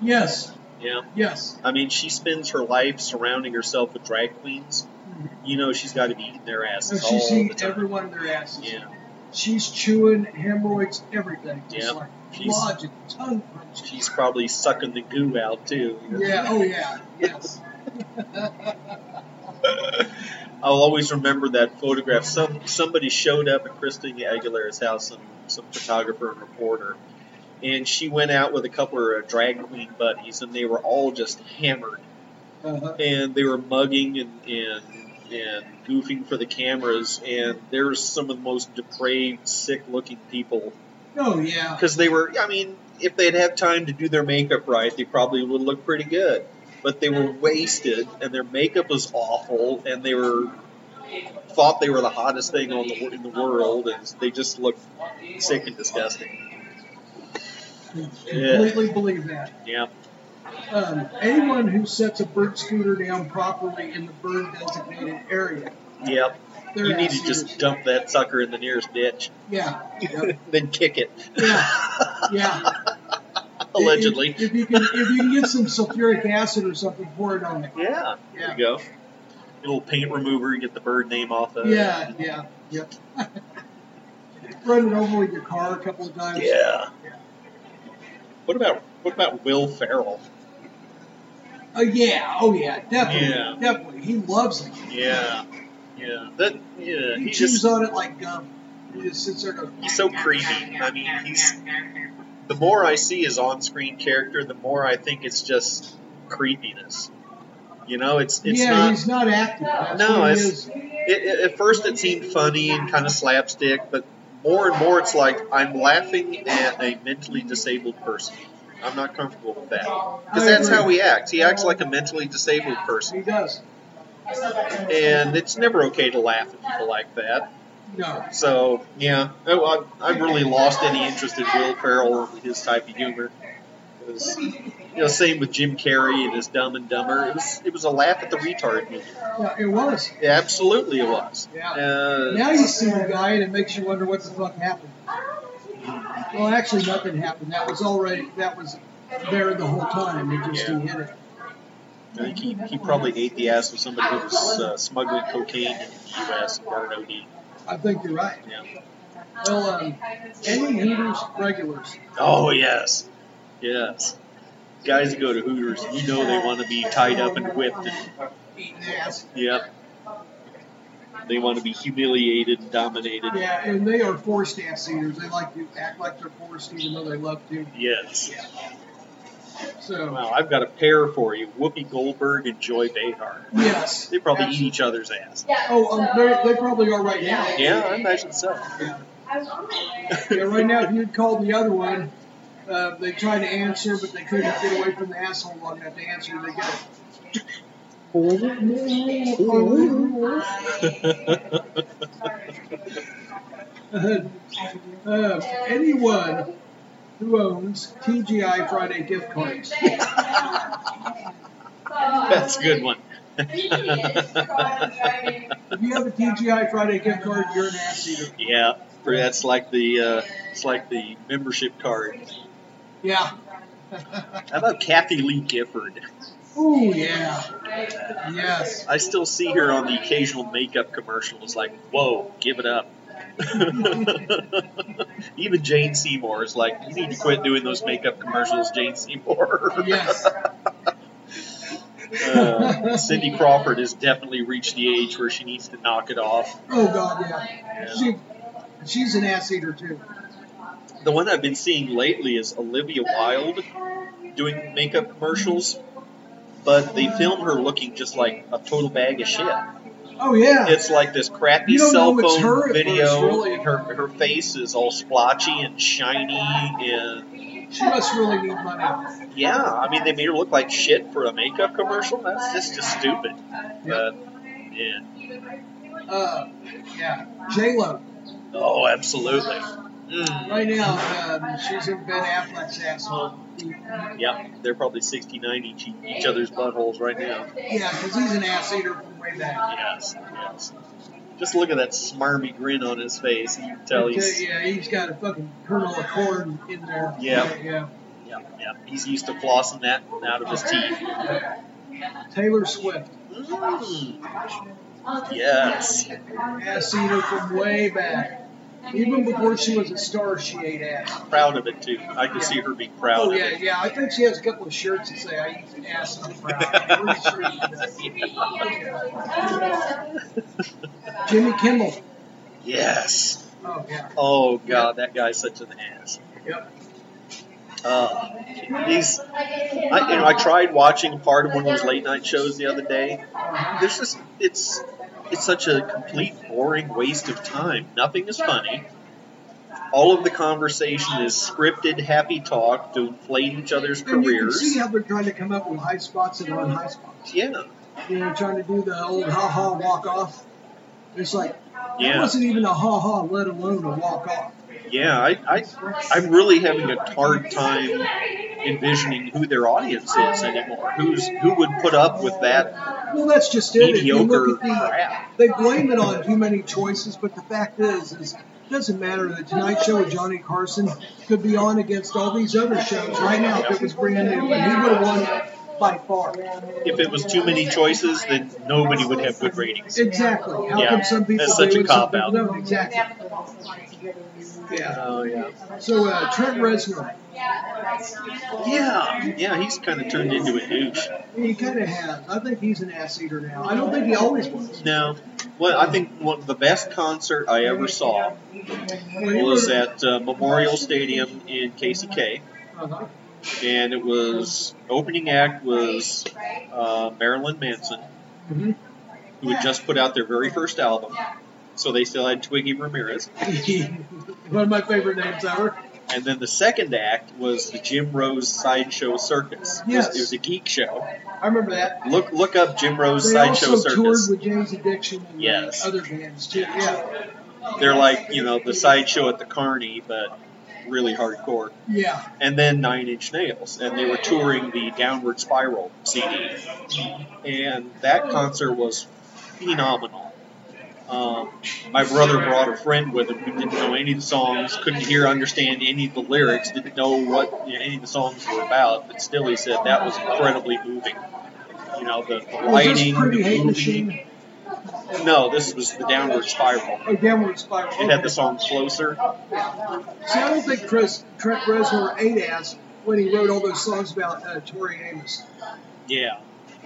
[SPEAKER 4] Yes.
[SPEAKER 3] Yeah.
[SPEAKER 4] Yes.
[SPEAKER 3] I mean, she spends her life surrounding herself with drag queens. You know she's got to be eating their asses
[SPEAKER 4] she's
[SPEAKER 3] all the
[SPEAKER 4] eating every one of their asses.
[SPEAKER 3] Yeah.
[SPEAKER 4] She's chewing hemorrhoids, everything. Just
[SPEAKER 3] Yep.
[SPEAKER 4] like
[SPEAKER 3] She's-
[SPEAKER 4] lodging, tongue punching.
[SPEAKER 3] She's probably sucking the goo out too. you know?
[SPEAKER 4] Yeah, oh yeah, yes. [laughs] [laughs]
[SPEAKER 3] I'll always remember that photograph. Some somebody showed up at Christina Aguilera's house, some some photographer and reporter, and she went out with a couple of her drag queen buddies, and they were all just hammered,
[SPEAKER 4] Uh-huh.
[SPEAKER 3] and they were mugging and and and goofing for the cameras, and there's some of the most depraved, sick-looking people
[SPEAKER 4] Oh yeah.
[SPEAKER 3] because they were. I mean, if they'd have time to do their makeup right, they probably would look pretty good. But they were wasted, and their makeup was awful, and they were thought they were the hottest thing on the in the world, and they just looked sick and disgusting. Yeah.
[SPEAKER 4] Completely believe that.
[SPEAKER 3] Yeah,
[SPEAKER 4] Um, anyone who sets a bird scooter down properly in the bird designated area,
[SPEAKER 3] yep. You need to just dump that sucker in the nearest ditch,
[SPEAKER 4] Yeah. Yep. [laughs]
[SPEAKER 3] then kick it.
[SPEAKER 4] Yeah. [laughs] Yeah. [laughs]
[SPEAKER 3] Allegedly.
[SPEAKER 4] If, if you can, if you can get some sulfuric acid or something, pour it on it.
[SPEAKER 3] Yeah. There
[SPEAKER 4] Yeah.
[SPEAKER 3] you go. A little paint remover, get the bird name off of it.
[SPEAKER 4] Yeah. Yeah. Yep. [laughs] Run it over with your car a couple of times.
[SPEAKER 3] Yeah. What about what about Will Ferrell?
[SPEAKER 4] Oh yeah. Oh yeah. Definitely.
[SPEAKER 3] Yeah.
[SPEAKER 4] Definitely. He loves it.
[SPEAKER 3] Yeah, yeah. That yeah.
[SPEAKER 4] He
[SPEAKER 3] He
[SPEAKER 4] chews
[SPEAKER 3] just
[SPEAKER 4] on it like gum. He just sits there goes.
[SPEAKER 3] he's so creepy. I mean, he's the more I see his on-screen character, the more I think it's just creepiness. You know, it's it's
[SPEAKER 4] yeah,
[SPEAKER 3] not.
[SPEAKER 4] he's not acting. That's
[SPEAKER 3] No, it's- It, it, at first, it seemed funny and kind of slapstick, but more and more, it's like I'm laughing at a mentally disabled person. I'm not comfortable with that because that's
[SPEAKER 4] agree.
[SPEAKER 3] how he acts. He acts like a mentally disabled person.
[SPEAKER 4] He does.
[SPEAKER 3] and it's never okay to laugh at people like that.
[SPEAKER 4] No.
[SPEAKER 3] So yeah, oh, I, I've really lost any interest in Will Ferrell or his type of humor. 'Cause You know, same with Jim Carrey and his Dumb and Dumber. It was it was a laugh at the retard movie.
[SPEAKER 4] Yeah, it was.
[SPEAKER 3] Yeah, absolutely, it was.
[SPEAKER 4] Yeah.
[SPEAKER 3] Uh,
[SPEAKER 4] Now you see the guy and it makes you wonder what the fuck happened. Well, actually, nothing happened. That was already that was there the whole time. It just
[SPEAKER 3] Yeah.
[SPEAKER 4] he hit it.
[SPEAKER 3] I think he, he probably ate the ass of somebody who was uh, smuggling cocaine in the U.S. and got an OD.
[SPEAKER 4] I think you're right.
[SPEAKER 3] Yeah.
[SPEAKER 4] Well, um, any Hooters regulars?
[SPEAKER 3] Oh yes, yes. Guys that go to Hooters, you know they want to be tied up and whipped. And, yep. They want to be humiliated and dominated.
[SPEAKER 4] Yeah, and they are forced ass eaters. They like to act like they're forced, even though they love to.
[SPEAKER 3] Yes.
[SPEAKER 4] So,
[SPEAKER 3] Well, I've got a pair for you: Whoopi Goldberg and Joy Behar.
[SPEAKER 4] yes.
[SPEAKER 3] They probably eat each other's ass.
[SPEAKER 4] Yeah, Oh, um, they they probably are right now.
[SPEAKER 3] Yeah, I imagine so. [laughs]
[SPEAKER 4] Yeah, right now, if you had called the other one, uh, they tried to answer, but they couldn't get away from the asshole long enough to answer. They get. Uh, [laughs] uh, anyone who owns TGI Friday gift cards.
[SPEAKER 3] That's a good one.
[SPEAKER 4] If you have a TGI Friday gift card, you're an ass eater.
[SPEAKER 3] yeah, that's like the uh, it's like the membership card.
[SPEAKER 4] Yeah.
[SPEAKER 3] How about Kathie Lee Gifford?
[SPEAKER 4] Oh yeah. Yes.
[SPEAKER 3] I still see her on the occasional makeup commercial. It's like, whoa, give it up. [laughs] Even Jane Seymour is like, you need to quit doing those makeup commercials, Jane Seymour.
[SPEAKER 4] Yes. [laughs]
[SPEAKER 3] uh, Cindy Crawford has definitely reached the age where she needs to knock it off.
[SPEAKER 4] Oh, God, yeah. She, she's an ass eater, too.
[SPEAKER 3] The one I've been seeing lately is Olivia Wilde doing makeup commercials, but they film her looking just like a total bag of shit.
[SPEAKER 4] Oh, yeah.
[SPEAKER 3] It's like this crappy cell phone video,
[SPEAKER 4] first, really.
[SPEAKER 3] her her face is all splotchy and shiny, and
[SPEAKER 4] She must really need money.
[SPEAKER 3] yeah, I mean they made her look like shit for a makeup commercial. That's just just stupid. But yeah,
[SPEAKER 4] Uh, yeah. J-Lo.
[SPEAKER 3] oh, absolutely. Mm.
[SPEAKER 4] Right now, um, she's in Ben Affleck's asshole.
[SPEAKER 3] Yep, they're probably 69 each each other's buttholes right now.
[SPEAKER 4] Yeah, because he's an ass eater way back.
[SPEAKER 3] Yes, yes. Just look at that smarmy grin on his face. You can tell
[SPEAKER 4] Okay,
[SPEAKER 3] he's
[SPEAKER 4] yeah, he's got a fucking kernel of corn in there.
[SPEAKER 3] Yeah.
[SPEAKER 4] yeah.
[SPEAKER 3] yeah, yeah. He's used to flossing that out of his teeth.
[SPEAKER 4] Taylor Swift,
[SPEAKER 3] Mm. Yes.
[SPEAKER 4] ass eater from way back. Even before she was a star, she ate ass.
[SPEAKER 3] Proud of it too. I can see her being proud
[SPEAKER 4] Oh
[SPEAKER 3] of
[SPEAKER 4] yeah,
[SPEAKER 3] it.
[SPEAKER 4] yeah. I think she has a couple of shirts that say "I eat ass and [laughs] I'm proud." I'm sure she does. Jimmy Kimmel.
[SPEAKER 3] Yes.
[SPEAKER 4] Oh yeah.
[SPEAKER 3] Oh god, that guy's such an ass.
[SPEAKER 4] Yep.
[SPEAKER 3] Uh, he's, I, you know, I tried watching part of one of those late night shows the other day. There's just, it's, it's such a complete boring waste of time. Nothing is funny. All of the conversation is scripted, happy talk to inflate each other's
[SPEAKER 4] And you can
[SPEAKER 3] careers.
[SPEAKER 4] see how they're trying to come up with high spots and run high spots.
[SPEAKER 3] Yeah,
[SPEAKER 4] You know, trying to do the old ha ha walk off. It's like that
[SPEAKER 3] yeah,
[SPEAKER 4] wasn't even a ha ha, let alone a walk off.
[SPEAKER 3] Yeah. I, I, I'm really having a hard time envisioning who their audience is anymore. Who's who would put up with that
[SPEAKER 4] Well, that's just it. You
[SPEAKER 3] mediocre
[SPEAKER 4] look at the,
[SPEAKER 3] crap?
[SPEAKER 4] they blame it on too many choices, but the fact is, is it doesn't matter. The Tonight Show with Johnny Carson could be on against all these other shows right now if it was brand new, and he would have won by far.
[SPEAKER 3] If it was too many choices, then nobody would have good ratings.
[SPEAKER 4] Exactly. How
[SPEAKER 3] Yeah,
[SPEAKER 4] come some people
[SPEAKER 3] that's such a
[SPEAKER 4] people don't? Exactly. Yeah.
[SPEAKER 3] Oh yeah.
[SPEAKER 4] So uh, Trent Reznor,
[SPEAKER 3] Yeah, yeah, he's kind of turned into a douche.
[SPEAKER 4] he kind of has. I think he's an ass eater now. I don't think he always was.
[SPEAKER 3] No, well, I think one of the best concert I ever saw was at uh, Memorial Stadium in KCK,
[SPEAKER 4] Uh-huh.
[SPEAKER 3] And it was opening act was uh, Marilyn Manson,
[SPEAKER 4] Mhm.
[SPEAKER 3] who had just put out their very first album. So they still had Twiggy Ramirez, [laughs]
[SPEAKER 4] One of my favorite names ever.
[SPEAKER 3] and then the second act was the Jim Rose Sideshow Circus. It was-
[SPEAKER 4] Yes.
[SPEAKER 3] it was a geek show.
[SPEAKER 4] I remember that.
[SPEAKER 3] Look look up Jim Rose
[SPEAKER 4] They
[SPEAKER 3] Sideshow
[SPEAKER 4] also toured with Jane's Addiction and
[SPEAKER 3] Yes.
[SPEAKER 4] other bands too. Yeah.
[SPEAKER 3] They're like you know the sideshow at the Carney, but really hardcore.
[SPEAKER 4] Yeah.
[SPEAKER 3] And then Nine Inch Nails, and they were touring the Downward Spiral CD, and that concert was phenomenal. Um, my brother brought a friend with him who didn't know any of the songs, couldn't hear, understand any of the lyrics, didn't know what you know, any of the songs were about, but still he said that was incredibly moving. You know, the, the lighting, the movie. No, this was the Downward Spiral.
[SPEAKER 4] Oh, Downward Spiral.
[SPEAKER 3] It had the song Closer.
[SPEAKER 4] See, I don't think Chris Trent Reznor ate ass when he wrote all those songs about uh, Tori Amos.
[SPEAKER 3] Yeah,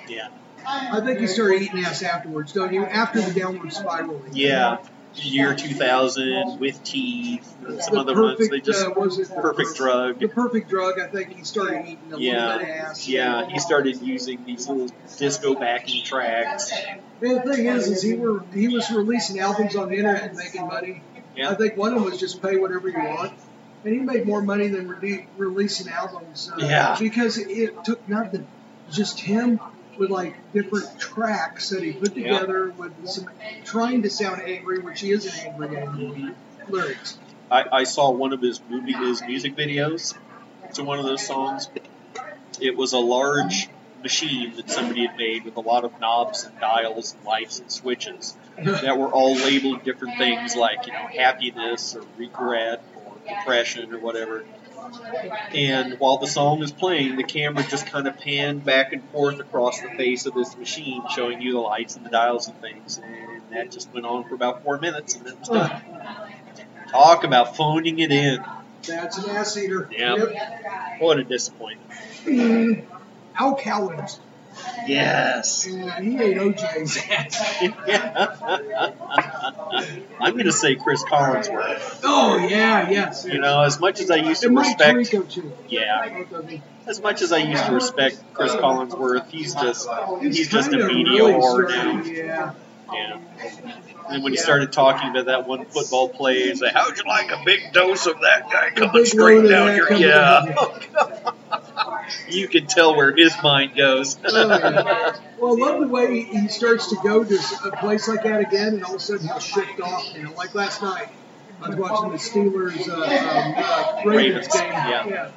[SPEAKER 3] yeah,
[SPEAKER 4] I think he started eating ass afterwards, don't you? After the Downward Spiral.
[SPEAKER 3] yeah. Year 2000 with teeth and some
[SPEAKER 4] The
[SPEAKER 3] other
[SPEAKER 4] perfect,
[SPEAKER 3] ones. They just
[SPEAKER 4] uh,
[SPEAKER 3] perfect drug.
[SPEAKER 4] The perfect drug. I think he started eating a little bit
[SPEAKER 3] Yeah,
[SPEAKER 4] ass.
[SPEAKER 3] yeah. He started using these little disco backing tracks.
[SPEAKER 4] And the thing is, is he were he was releasing albums on the internet and making money.
[SPEAKER 3] Yeah.
[SPEAKER 4] I think one of them was just pay whatever you want, and he made more money than re- releasing albums. Uh,
[SPEAKER 3] Yeah.
[SPEAKER 4] Because it took nothing, just him with like different tracks that he put
[SPEAKER 3] Yeah.
[SPEAKER 4] together with some trying to sound angry, which he isn't angry anymore. Lyrics.
[SPEAKER 3] I, I saw one of his movie, his music videos to one of those songs. It was a large machine that somebody had made with a lot of knobs and dials and lights and switches that were all labeled different things like you know happiness or regret or depression or whatever. And while the song is playing, the camera just kind of panned back and forth across the face of this machine, showing you the lights and the dials and things. And that just went on for about four minutes, and then it was done. Talk about phoning it in.
[SPEAKER 4] That's an ass eater.
[SPEAKER 3] Yeah.
[SPEAKER 4] Yep.
[SPEAKER 3] What a disappointment.
[SPEAKER 4] Mm. Al Cowlings.
[SPEAKER 3] Yes.
[SPEAKER 4] Yeah, he ate OJ's ass.
[SPEAKER 3] I'm going to say Cris Collinsworth.
[SPEAKER 4] Oh yeah, yes.
[SPEAKER 3] You know, as much as I used to
[SPEAKER 4] and Mike
[SPEAKER 3] respect,
[SPEAKER 4] Tirico too.
[SPEAKER 3] yeah,
[SPEAKER 4] Both of them.
[SPEAKER 3] as much as I used to respect Cris Collinsworth, he's just he's just a
[SPEAKER 4] really
[SPEAKER 3] whore now.
[SPEAKER 4] Yeah.
[SPEAKER 3] Yeah. And when he started talking about that one football play, he's like, "How'd you like a big dose of that guy coming straight down
[SPEAKER 4] coming
[SPEAKER 3] yeah?" [laughs] you can tell where his mind goes. [laughs]
[SPEAKER 4] Oh, yeah. Well, I love the way he starts to go to a place like that again, and all of a sudden he'll shift off. You know, like last night, I was watching the Steelers uh, um, uh, Ravens game.
[SPEAKER 3] yeah.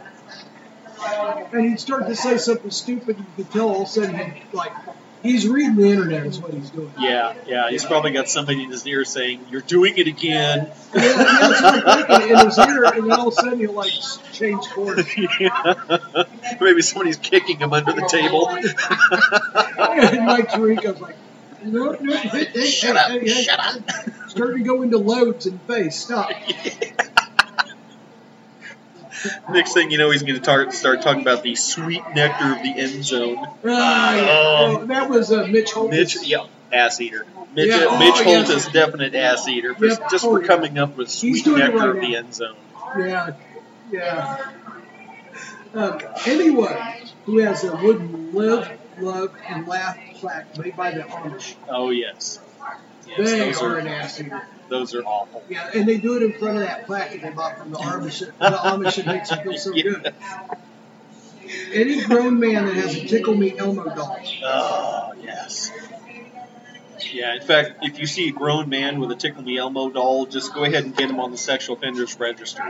[SPEAKER 4] And he'd start to say something stupid. And you could tell all of a sudden he'd like he's reading the internet is what he's doing.
[SPEAKER 3] yeah, yeah, he's probably got somebody in his ear saying, "You're doing it again."
[SPEAKER 4] Yeah, yeah, it's like thinking in his ear, and then all of a sudden he'll like change course.
[SPEAKER 3] Maybe somebody's kicking him under the table.
[SPEAKER 4] and Mike Tirico's like, no, no, hey, hey,
[SPEAKER 3] Shut
[SPEAKER 4] hey,
[SPEAKER 3] up!
[SPEAKER 4] hey, hey.
[SPEAKER 3] Shut up!
[SPEAKER 4] Starting to go into loads and face. Stop. [laughs]
[SPEAKER 3] Next thing you know, he's going to start talking about the sweet nectar of the end zone.
[SPEAKER 4] Yeah.
[SPEAKER 3] Um,
[SPEAKER 4] Oh, that was uh, Mitch Holmes.
[SPEAKER 3] Mitch, yeah, ass eater. Mitch,
[SPEAKER 4] Yeah, oh,
[SPEAKER 3] Mitch Holt is definite ass eater for,
[SPEAKER 4] Yep.
[SPEAKER 3] just for coming up with sweet nectar
[SPEAKER 4] right
[SPEAKER 3] of the end zone.
[SPEAKER 4] Yeah, yeah. Um, anyone who has a wooden live, love, and laugh plaque made by the Amish,
[SPEAKER 3] Oh yes, yes
[SPEAKER 4] they
[SPEAKER 3] those
[SPEAKER 4] are
[SPEAKER 3] are
[SPEAKER 4] an ass eater.
[SPEAKER 3] those are awful.
[SPEAKER 4] Yeah, and they do it in front of that plaque that they bought from the Amish. The Amish it makes them feel so [laughs] good. Any grown man that has a tickle me Elmo doll,
[SPEAKER 3] Oh yes. Yeah, in fact, if you see a grown man with a Tickle Me Elmo doll, just go ahead and get him on the sexual offenders register.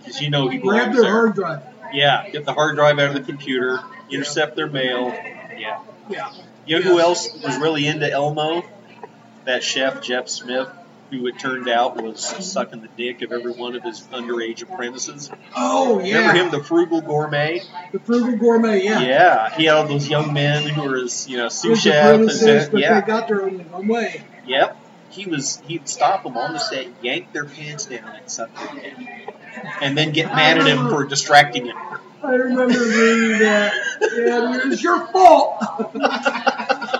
[SPEAKER 3] Because you know he
[SPEAKER 4] grab their
[SPEAKER 3] there.
[SPEAKER 4] hard drive.
[SPEAKER 3] Yeah, get the hard drive out of the computer, intercept their mail. Yeah.
[SPEAKER 4] Yeah.
[SPEAKER 3] You know who else was really into Elmo? That chef, Jeff Smith, who it turned out was sucking the dick of every one of his underage apprentices.
[SPEAKER 4] Oh yeah.
[SPEAKER 3] Remember him, the frugal gourmet?
[SPEAKER 4] The frugal gourmet. Yeah.
[SPEAKER 3] Yeah, he had all those young men who were his, you know, sous chef. And,
[SPEAKER 4] but
[SPEAKER 3] yeah,
[SPEAKER 4] they got their own way.
[SPEAKER 3] yep. He was, he'd stop them on the set, yank their pants down and suck their dick. And then get mad at him for distracting him.
[SPEAKER 4] I remember reading that. Yeah, it was your fault. [laughs]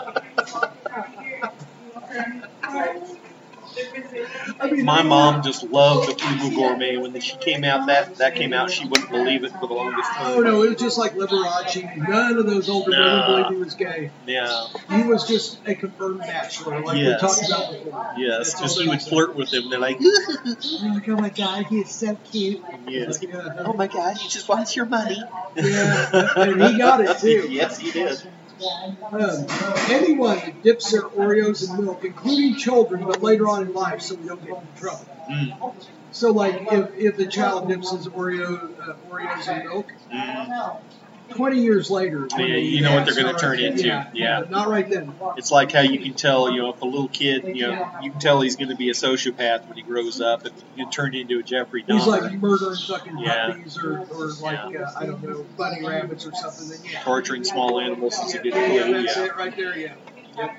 [SPEAKER 4] I mean,
[SPEAKER 3] My mom just loved the frugal gourmet. When she came out, that that came out, she wouldn't believe it for the longest time.
[SPEAKER 4] Oh no, it was just like Liberace. None of those older
[SPEAKER 3] No.
[SPEAKER 4] women believed he was gay.
[SPEAKER 3] Yeah,
[SPEAKER 4] He was just a confirmed bachelor, like
[SPEAKER 3] Yes.
[SPEAKER 4] we talked about before.
[SPEAKER 3] yes,
[SPEAKER 4] That's
[SPEAKER 3] because
[SPEAKER 4] all
[SPEAKER 3] he would flirt with them. They're like, [laughs] [laughs]
[SPEAKER 4] Like, oh my god, he's so cute.
[SPEAKER 3] yes.
[SPEAKER 4] Yeah, uh,
[SPEAKER 3] Oh my God, he just wants your money.
[SPEAKER 4] yeah, and he got it too. [laughs]
[SPEAKER 3] yes, he did.
[SPEAKER 4] Um, anyone that dips their Oreos in milk, including children, but later on in life, so we don't get in trouble.
[SPEAKER 3] Mm.
[SPEAKER 4] So, like, if, if the child dips his Oreo uh, Oreos in milk,
[SPEAKER 3] Mm.
[SPEAKER 4] 20 years later,
[SPEAKER 3] Yeah, you know what they're gonna turn into. Yeah.
[SPEAKER 4] Not right then.
[SPEAKER 3] It's like how you can tell, you know, if a little kid, you know, you can tell he's going to be a sociopath when he grows up, and he can turn into a Jeffrey Dahmer.
[SPEAKER 4] He's like murdering fucking
[SPEAKER 3] Yeah.
[SPEAKER 4] puppies or, or like, uh, I don't know, bunny rabbits or something. Then, yeah.
[SPEAKER 3] torturing small animals is a good
[SPEAKER 4] Yeah, yeah,
[SPEAKER 3] clue.
[SPEAKER 4] that's
[SPEAKER 3] Yeah.
[SPEAKER 4] it right there, yeah. Yep.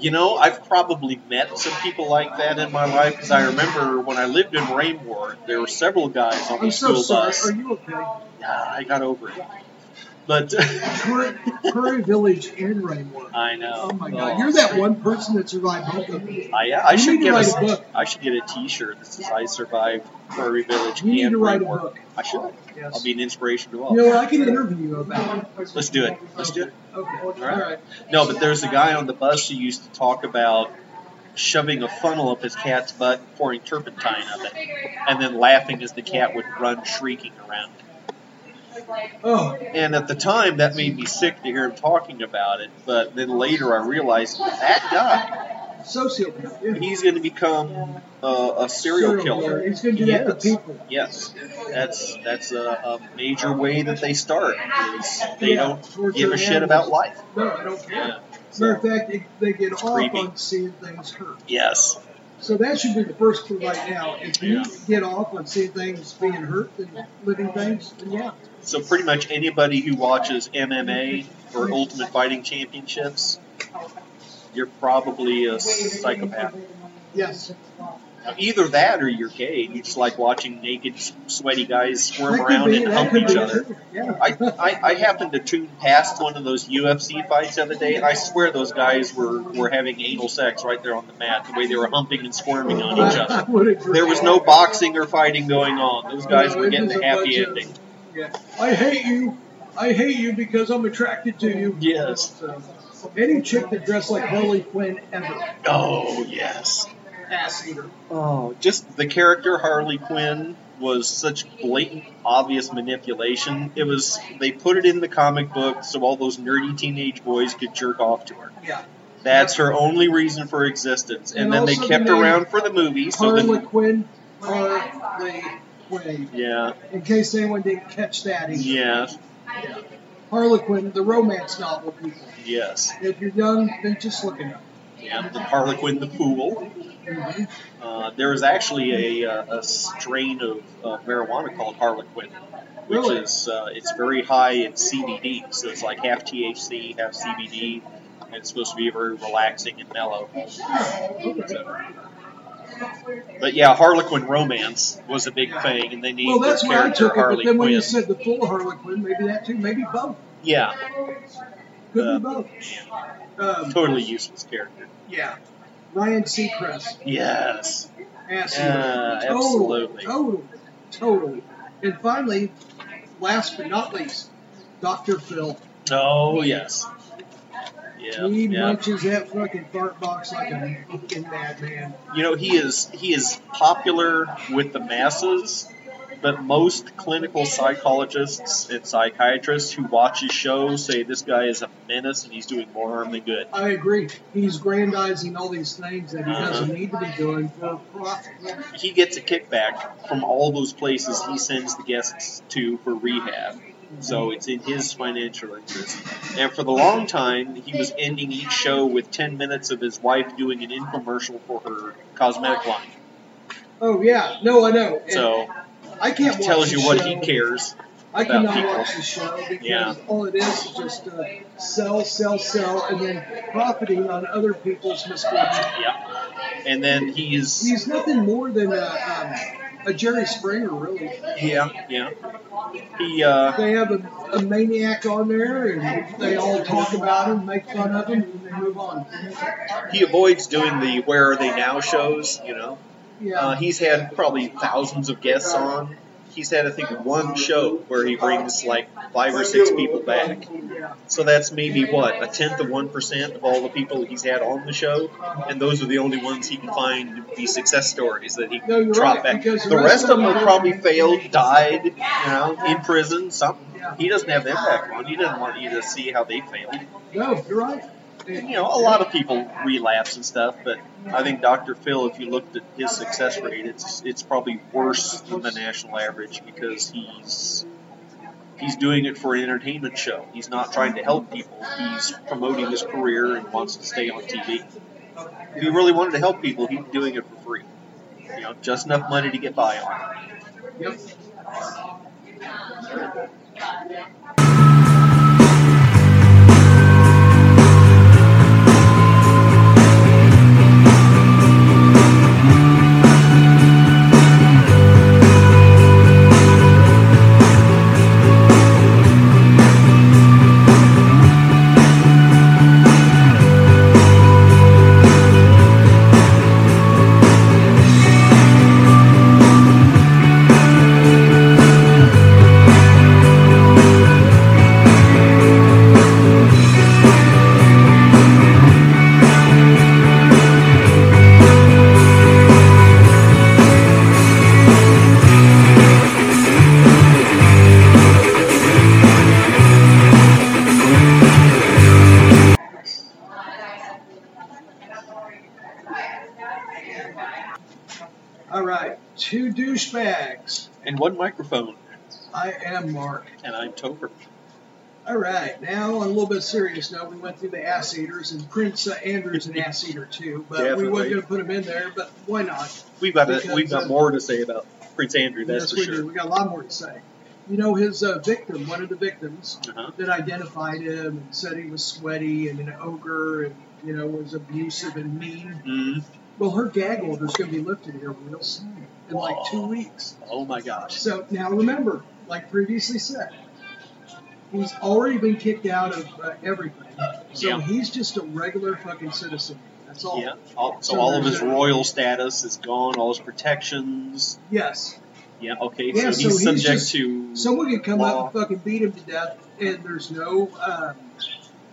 [SPEAKER 3] You know, I've probably met some people like that in my life because I remember when I lived in Rainbow, there were several guys on the
[SPEAKER 4] I'm so
[SPEAKER 3] school
[SPEAKER 4] sorry.
[SPEAKER 3] bus.
[SPEAKER 4] Are you okay?
[SPEAKER 3] Ah, I got over it. But [laughs]
[SPEAKER 4] Prairie, Prairie Village and Rainwood.
[SPEAKER 3] I know.
[SPEAKER 4] Oh my God, oh. you're that one person that survived both of them.
[SPEAKER 3] I, I
[SPEAKER 4] You
[SPEAKER 3] should
[SPEAKER 4] need to
[SPEAKER 3] get
[SPEAKER 4] write a
[SPEAKER 3] a,
[SPEAKER 4] book.
[SPEAKER 3] I should get a T-shirt that says "I survived Prairie Village
[SPEAKER 4] You need
[SPEAKER 3] and
[SPEAKER 4] to write a book.
[SPEAKER 3] I should.
[SPEAKER 4] Yes.
[SPEAKER 3] I'll be an inspiration to all.
[SPEAKER 4] You
[SPEAKER 3] all.
[SPEAKER 4] know what? I can interview you about it.
[SPEAKER 3] Let's do it. Let's do it.
[SPEAKER 4] Okay. All
[SPEAKER 3] right.
[SPEAKER 4] right.
[SPEAKER 3] No, but there's a guy on the bus who used to talk about shoving a funnel up his cat's butt, pouring turpentine up it, and then laughing as the cat would run shrieking around.
[SPEAKER 4] Oh,
[SPEAKER 3] And at the time, that made me sick to hear him talking about it. But then later, I realized that guy,
[SPEAKER 4] sociopath. Yeah.
[SPEAKER 3] he's going to become uh, a serial killer.
[SPEAKER 4] He's going to do that
[SPEAKER 3] Yes.
[SPEAKER 4] to people.
[SPEAKER 3] Yes, that's that's a, a major way that they start. Is they
[SPEAKER 4] Yeah,
[SPEAKER 3] don't give a shit about life.
[SPEAKER 4] No, I don't care.
[SPEAKER 3] Yeah.
[SPEAKER 4] Matter of fact, they, they get off
[SPEAKER 3] creepy.
[SPEAKER 4] on seeing things hurt.
[SPEAKER 3] Yes.
[SPEAKER 4] So that should be the first clue right now. If you
[SPEAKER 3] Yeah.
[SPEAKER 4] get off on seeing things being hurt and living things, then yeah.
[SPEAKER 3] So pretty much anybody who watches MMA or Ultimate Fighting Championships, you're probably a psychopath.
[SPEAKER 4] Yes.
[SPEAKER 3] Either that or you're gay. You just like watching naked, sweaty guys squirm around
[SPEAKER 4] be-
[SPEAKER 3] and hump each
[SPEAKER 4] be
[SPEAKER 3] other.
[SPEAKER 4] Yeah.
[SPEAKER 3] I, I, I happened to tune past one of those UFC fights the other day, and I swear those guys were, were having anal sex right there on the mat, the way they were humping and squirming on each other. [laughs] There was no boxing or fighting going on. Those guys
[SPEAKER 4] No,
[SPEAKER 3] were getting the
[SPEAKER 4] a
[SPEAKER 3] happy
[SPEAKER 4] of-
[SPEAKER 3] ending.
[SPEAKER 4] Yeah. I hate you. I hate you because I'm attracted to you.
[SPEAKER 3] Yes.
[SPEAKER 4] So, any chick that dressed like Harley Quinn ever,
[SPEAKER 3] Oh, yes.
[SPEAKER 4] Ass.
[SPEAKER 3] Oh, just the character Harley Quinn was such blatant, obvious manipulation. It was they put it in the comic book so all those nerdy teenage boys could jerk off to her.
[SPEAKER 4] Yeah.
[SPEAKER 3] That's her only reason for existence. And,
[SPEAKER 4] And
[SPEAKER 3] then they kept
[SPEAKER 4] the
[SPEAKER 3] her around for the movie. So
[SPEAKER 4] Harley Quinn, uh, Harley Quinn.
[SPEAKER 3] yeah,
[SPEAKER 4] In case anyone didn't catch that, either.
[SPEAKER 3] yeah,
[SPEAKER 4] Harley Quinn, the romance novel people.
[SPEAKER 3] yes,
[SPEAKER 4] If you're young, then just look it up.
[SPEAKER 3] yeah. The Harley Quinn the Fool. Uh, there is actually a, uh, a strain of uh, marijuana called Harlequin, which
[SPEAKER 4] Really?
[SPEAKER 3] is uh, it's very high in CBD, so it's like half THC, half CBD, and it's supposed to be very relaxing and mellow. So- but yeah, Harlequin romance was a big thing, and they needed
[SPEAKER 4] Well, that's
[SPEAKER 3] their
[SPEAKER 4] why I
[SPEAKER 3] character
[SPEAKER 4] took it, but then when
[SPEAKER 3] Quinn.
[SPEAKER 4] you said the full Harley Quinn, maybe that too, maybe both.
[SPEAKER 3] yeah,
[SPEAKER 4] Could
[SPEAKER 3] Uh,
[SPEAKER 4] be both. Um,
[SPEAKER 3] totally useless character.
[SPEAKER 4] yeah. Ryan Seacrest,
[SPEAKER 3] Yes.
[SPEAKER 4] ass
[SPEAKER 3] Yeah,
[SPEAKER 4] eater.
[SPEAKER 3] absolutely.
[SPEAKER 4] Totally, totally. And finally, last but not least, Dr. Phil.
[SPEAKER 3] Oh yes. Yeah.
[SPEAKER 4] he munches that fucking fart box like a fucking madman.
[SPEAKER 3] you know he is he is popular with the masses but most clinical psychologists and psychiatrists who watch his show say this guy is a menace and he's doing more harm than good
[SPEAKER 4] I agree. He's grandizing all these things that he
[SPEAKER 3] Uh-huh.
[SPEAKER 4] doesn't need to be doing for profit.
[SPEAKER 3] he gets a kickback from all those places he sends the guests to for rehab so it's in his financial interest and for the long time he was ending each show with 10 minutes of his wife doing an infomercial for her cosmetic line
[SPEAKER 4] Oh yeah, no, I know. And
[SPEAKER 3] so
[SPEAKER 4] I can't watch
[SPEAKER 3] tells you what
[SPEAKER 4] show.
[SPEAKER 3] he cares
[SPEAKER 4] I cannot
[SPEAKER 3] people.
[SPEAKER 4] watch the show because
[SPEAKER 3] Yeah.
[SPEAKER 4] all it is is just uh, sell, sell, sell, and then profiting on other people's misfortune.
[SPEAKER 3] yeah and then he's
[SPEAKER 4] He's nothing more than a, um, a Jerry Springer, really.
[SPEAKER 3] Yeah, yeah. He, uh,
[SPEAKER 4] They have a, a maniac on there, and they all talk about him, make fun of him, and they move on.
[SPEAKER 3] he avoids doing the Where Are They Now shows, you know.
[SPEAKER 4] Yeah.
[SPEAKER 3] Uh, he's had probably thousands of guests on. He's had, I think, one show where he brings like five or six people back. So that's maybe what, a tenth of one percent of all the people he's had on the show, and those are the only ones he can find to be success stories that he
[SPEAKER 4] No,
[SPEAKER 3] drop
[SPEAKER 4] right,
[SPEAKER 3] back. The rest of them have probably failed, died, you know, in prison, something. He doesn't have back on. He doesn't want you to see how they failed.
[SPEAKER 4] No, you're right.
[SPEAKER 3] You know, a lot of people relapse and stuff, but I think Dr. Phil, if you looked at his success rate, it's it's probably worse than the national average because he's he's doing it for an entertainment show. He's not trying to help people. He's promoting his career and wants to stay on TV. If he really wanted to help people, he'd be doing it for free. You know, just enough money to get by on.
[SPEAKER 4] Yep. Am Mark.
[SPEAKER 3] and I'm Toper.
[SPEAKER 4] All right. Now, on a little bit serious note, we went through the ass eaters, and Prince uh, Andrew's an ass eater too. But we weren't going to put him in there. But why not?
[SPEAKER 3] We've got a, we've got
[SPEAKER 4] uh,
[SPEAKER 3] more to say about Prince Andrew, that's
[SPEAKER 4] yes,
[SPEAKER 3] for
[SPEAKER 4] we
[SPEAKER 3] sure.
[SPEAKER 4] do. We got a lot more to say. You know, his uh, victim, one of the victims,
[SPEAKER 3] Uh-huh.
[SPEAKER 4] that identified him and said he was sweaty and an ogre and you know was abusive and mean.
[SPEAKER 3] Mm.
[SPEAKER 4] Well, her gag order's going to be lifted here real soon, in like two weeks.
[SPEAKER 3] Oh my gosh.
[SPEAKER 4] So now remember, like previously said, he's already been kicked out of uh, everything. So
[SPEAKER 3] Yeah.
[SPEAKER 4] he's just a regular fucking citizen. That's all.
[SPEAKER 3] Yeah. All, so all of his royal status is gone. All his protections.
[SPEAKER 4] Yes.
[SPEAKER 3] Yeah. Okay.
[SPEAKER 4] Yeah,
[SPEAKER 3] so
[SPEAKER 4] so
[SPEAKER 3] he's
[SPEAKER 4] he's
[SPEAKER 3] subject
[SPEAKER 4] just-
[SPEAKER 3] to.
[SPEAKER 4] Someone could come
[SPEAKER 3] law.
[SPEAKER 4] up and fucking beat him to death, and there's no um,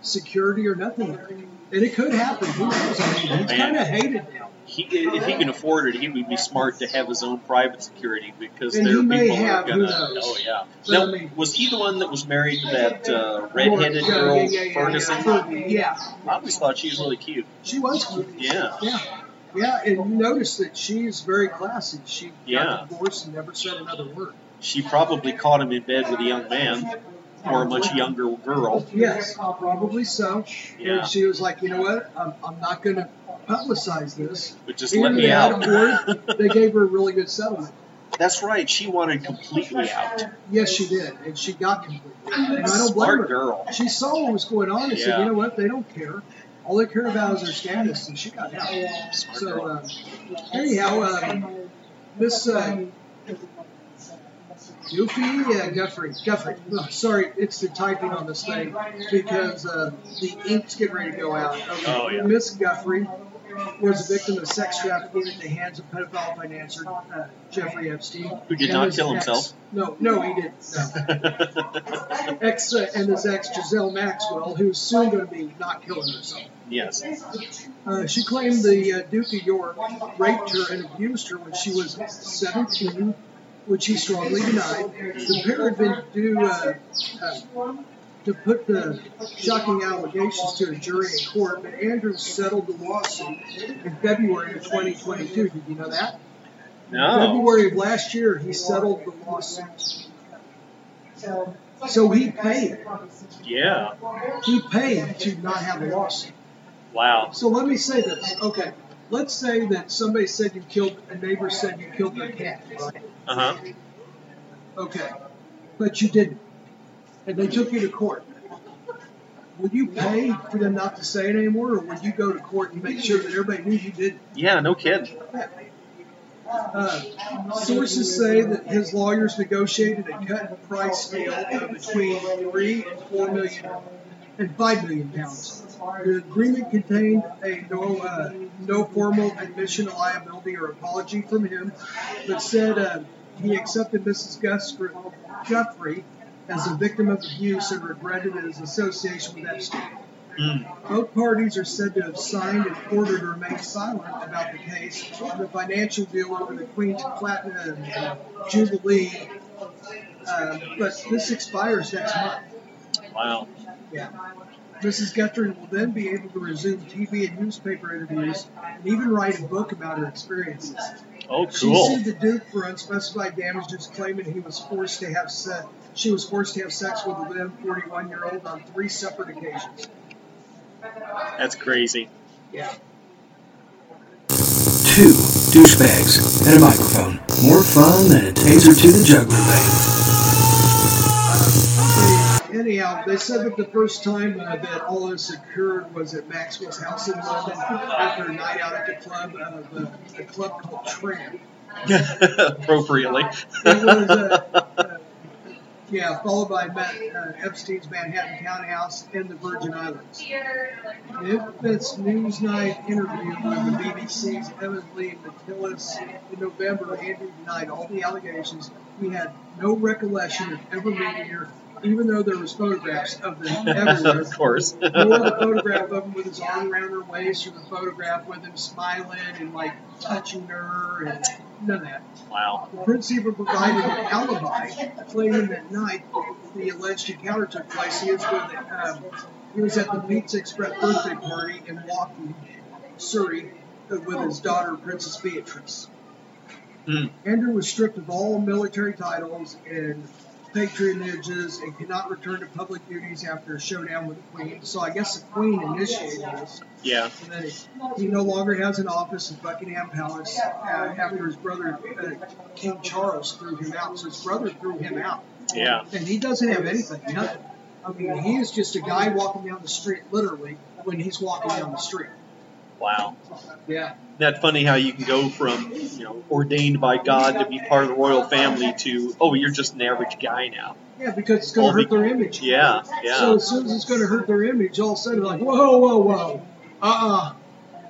[SPEAKER 4] security or nothing there. And it could happen. Who knows? I mean, he's kind of hated now.
[SPEAKER 3] He, if he can afford it, he would be smart to have his own private security because
[SPEAKER 4] And
[SPEAKER 3] there are people who are gonna. Oh yeah.
[SPEAKER 4] But,
[SPEAKER 3] now,
[SPEAKER 4] I mean-
[SPEAKER 3] was he the one that was married to that uh, redheaded
[SPEAKER 4] yeah,
[SPEAKER 3] girl,
[SPEAKER 4] yeah, yeah, yeah,
[SPEAKER 3] Ferguson?
[SPEAKER 4] Yeah,
[SPEAKER 3] I always thought she was really cute.
[SPEAKER 4] she was cute.
[SPEAKER 3] Yeah.
[SPEAKER 4] Yeah. Yeah, and you notice that she's very classy. She got divorced and never said another word.
[SPEAKER 3] She probably caught him in bed with a young man or a much younger girl.
[SPEAKER 4] Yes, probably so.
[SPEAKER 3] Yeah.
[SPEAKER 4] And she was like, you know what? I'm, I'm not going to publicize this.
[SPEAKER 3] But just
[SPEAKER 4] Even
[SPEAKER 3] let me
[SPEAKER 4] they
[SPEAKER 3] out.
[SPEAKER 4] a board, [laughs] they gave her a really good settlement.
[SPEAKER 3] That's right. She wanted completely out.
[SPEAKER 4] Yes, she did, and she got completely. And I don't blame
[SPEAKER 3] Smart
[SPEAKER 4] her.
[SPEAKER 3] girl.
[SPEAKER 4] She saw what was going on and said, you know what? They don't care. All they care about is their status, and she got out.
[SPEAKER 3] Smart
[SPEAKER 4] So,
[SPEAKER 3] girl.
[SPEAKER 4] uh, anyhow, um, this uh, Goofy uh, Guthrie, Guthrie. Oh, sorry, it's the typing on this thing because uh, the ink's getting ready to go out. Okay.
[SPEAKER 3] Oh, yeah.
[SPEAKER 4] Miss Guthrie was a victim of sex trafficking at the hands of pedophile financier uh, Jeffrey Epstein.
[SPEAKER 3] Who did
[SPEAKER 4] And
[SPEAKER 3] not kill
[SPEAKER 4] ex-
[SPEAKER 3] himself.
[SPEAKER 4] No, no, he didn't. No. [laughs] Ex uh, and his ex Giselle Maxwell, who's soon going to be not killing herself.
[SPEAKER 3] yes.
[SPEAKER 4] Uh, she claimed the uh, Duke of York raped her and abused her when she was 17, which he strongly denied. The pair had been due uh, uh, to put the shocking allegations to a jury in court, but Andrews settled the lawsuit in February of 2022. Did you know that?
[SPEAKER 3] No.
[SPEAKER 4] February of last year, he settled the lawsuit. So he paid.
[SPEAKER 3] Yeah.
[SPEAKER 4] He paid to not have a lawsuit.
[SPEAKER 3] Wow.
[SPEAKER 4] So let me say this. Okay. Let's say that somebody said you killed, a neighbor said you killed their cat. right?
[SPEAKER 3] Uh huh.
[SPEAKER 4] Okay. But you didn't. And they took you to court. Would you pay for them not to say it anymore, or would you go to court and make sure that everybody knew you did?
[SPEAKER 3] Yeah. No kidding.
[SPEAKER 4] Uh, sources say that his lawyers negotiated a cut in price deal of between three and four million and five million pounds. The agreement contained a no uh, no formal admission of liability or apology from him, but said uh, he accepted Mrs. Guthrie, Guthrie as a victim of abuse and regretted his association with Epstein.
[SPEAKER 3] Mm.
[SPEAKER 4] Both parties are said to have signed an order to remain silent about the case. On the financial deal over the Queen's Platinum Jubilee Uh, but this expires next month.
[SPEAKER 3] Wow.
[SPEAKER 4] Yeah. Mrs. Guthrie will then be able to resume TV and newspaper interviews and even write a book about her experiences.
[SPEAKER 3] Oh, cool.
[SPEAKER 4] She sued the Duke for unspecified damages, claiming he was forced to have sex. She was forced to have sex with a then 41 year old on three separate occasions.
[SPEAKER 3] That's crazy.
[SPEAKER 4] Yeah.
[SPEAKER 2] Two douchebags and a microphone. More fun than a taser to the jugular vein.
[SPEAKER 4] Anyhow, they said that the first time uh, that all this occurred was at Maxwell's house in London after a night out at the club, uh, the, a club called Tramp. [laughs]
[SPEAKER 3] Appropriately.
[SPEAKER 4] It was, uh, uh, [laughs] yeah, followed by Matt, uh, Epstein's Manhattan townhouse in the Virgin Islands. If this Newsnight interview with the BBC's Evan Lee McGillis in November, Andrew denied all the allegations. He had no recollection of ever meeting her, even though there was photographs of them [laughs] everywhere.
[SPEAKER 3] of course.
[SPEAKER 4] Nor the photograph of him with his arm around her waist, or the photograph with him smiling and like touching her, and none of that.
[SPEAKER 3] wow.
[SPEAKER 4] The prince even provided an alibi, claiming that night the alleged encounter took place. He was with um, he was at the Pizza Express birthday party in Walton, Surrey, with his daughter Princess Beatrice.
[SPEAKER 3] Hmm.
[SPEAKER 4] Andrew was stripped of all military titles and patronages and cannot return to public duties after a showdown with the Queen. So I guess the Queen initiated this.
[SPEAKER 3] Yeah.
[SPEAKER 4] And then he, no longer has an office in Buckingham Palace uh, after his brother, uh, King Charles, threw him out. So his brother threw him out.
[SPEAKER 3] Yeah.
[SPEAKER 4] And he doesn't have anything, nothing. I mean, he is just a guy walking down the street, literally, when he's walking down the street.
[SPEAKER 3] Wow.
[SPEAKER 4] Yeah.
[SPEAKER 3] Isn't funny how you can go from, you know, ordained by God to be part of the royal family to, oh, you're just an average guy now.
[SPEAKER 4] Yeah, because it's going to hurt
[SPEAKER 3] be-
[SPEAKER 4] their image.
[SPEAKER 3] Yeah, yeah.
[SPEAKER 4] So as soon as it's going to hurt their image, all of a sudden, like, whoa, whoa, whoa. Uh-uh.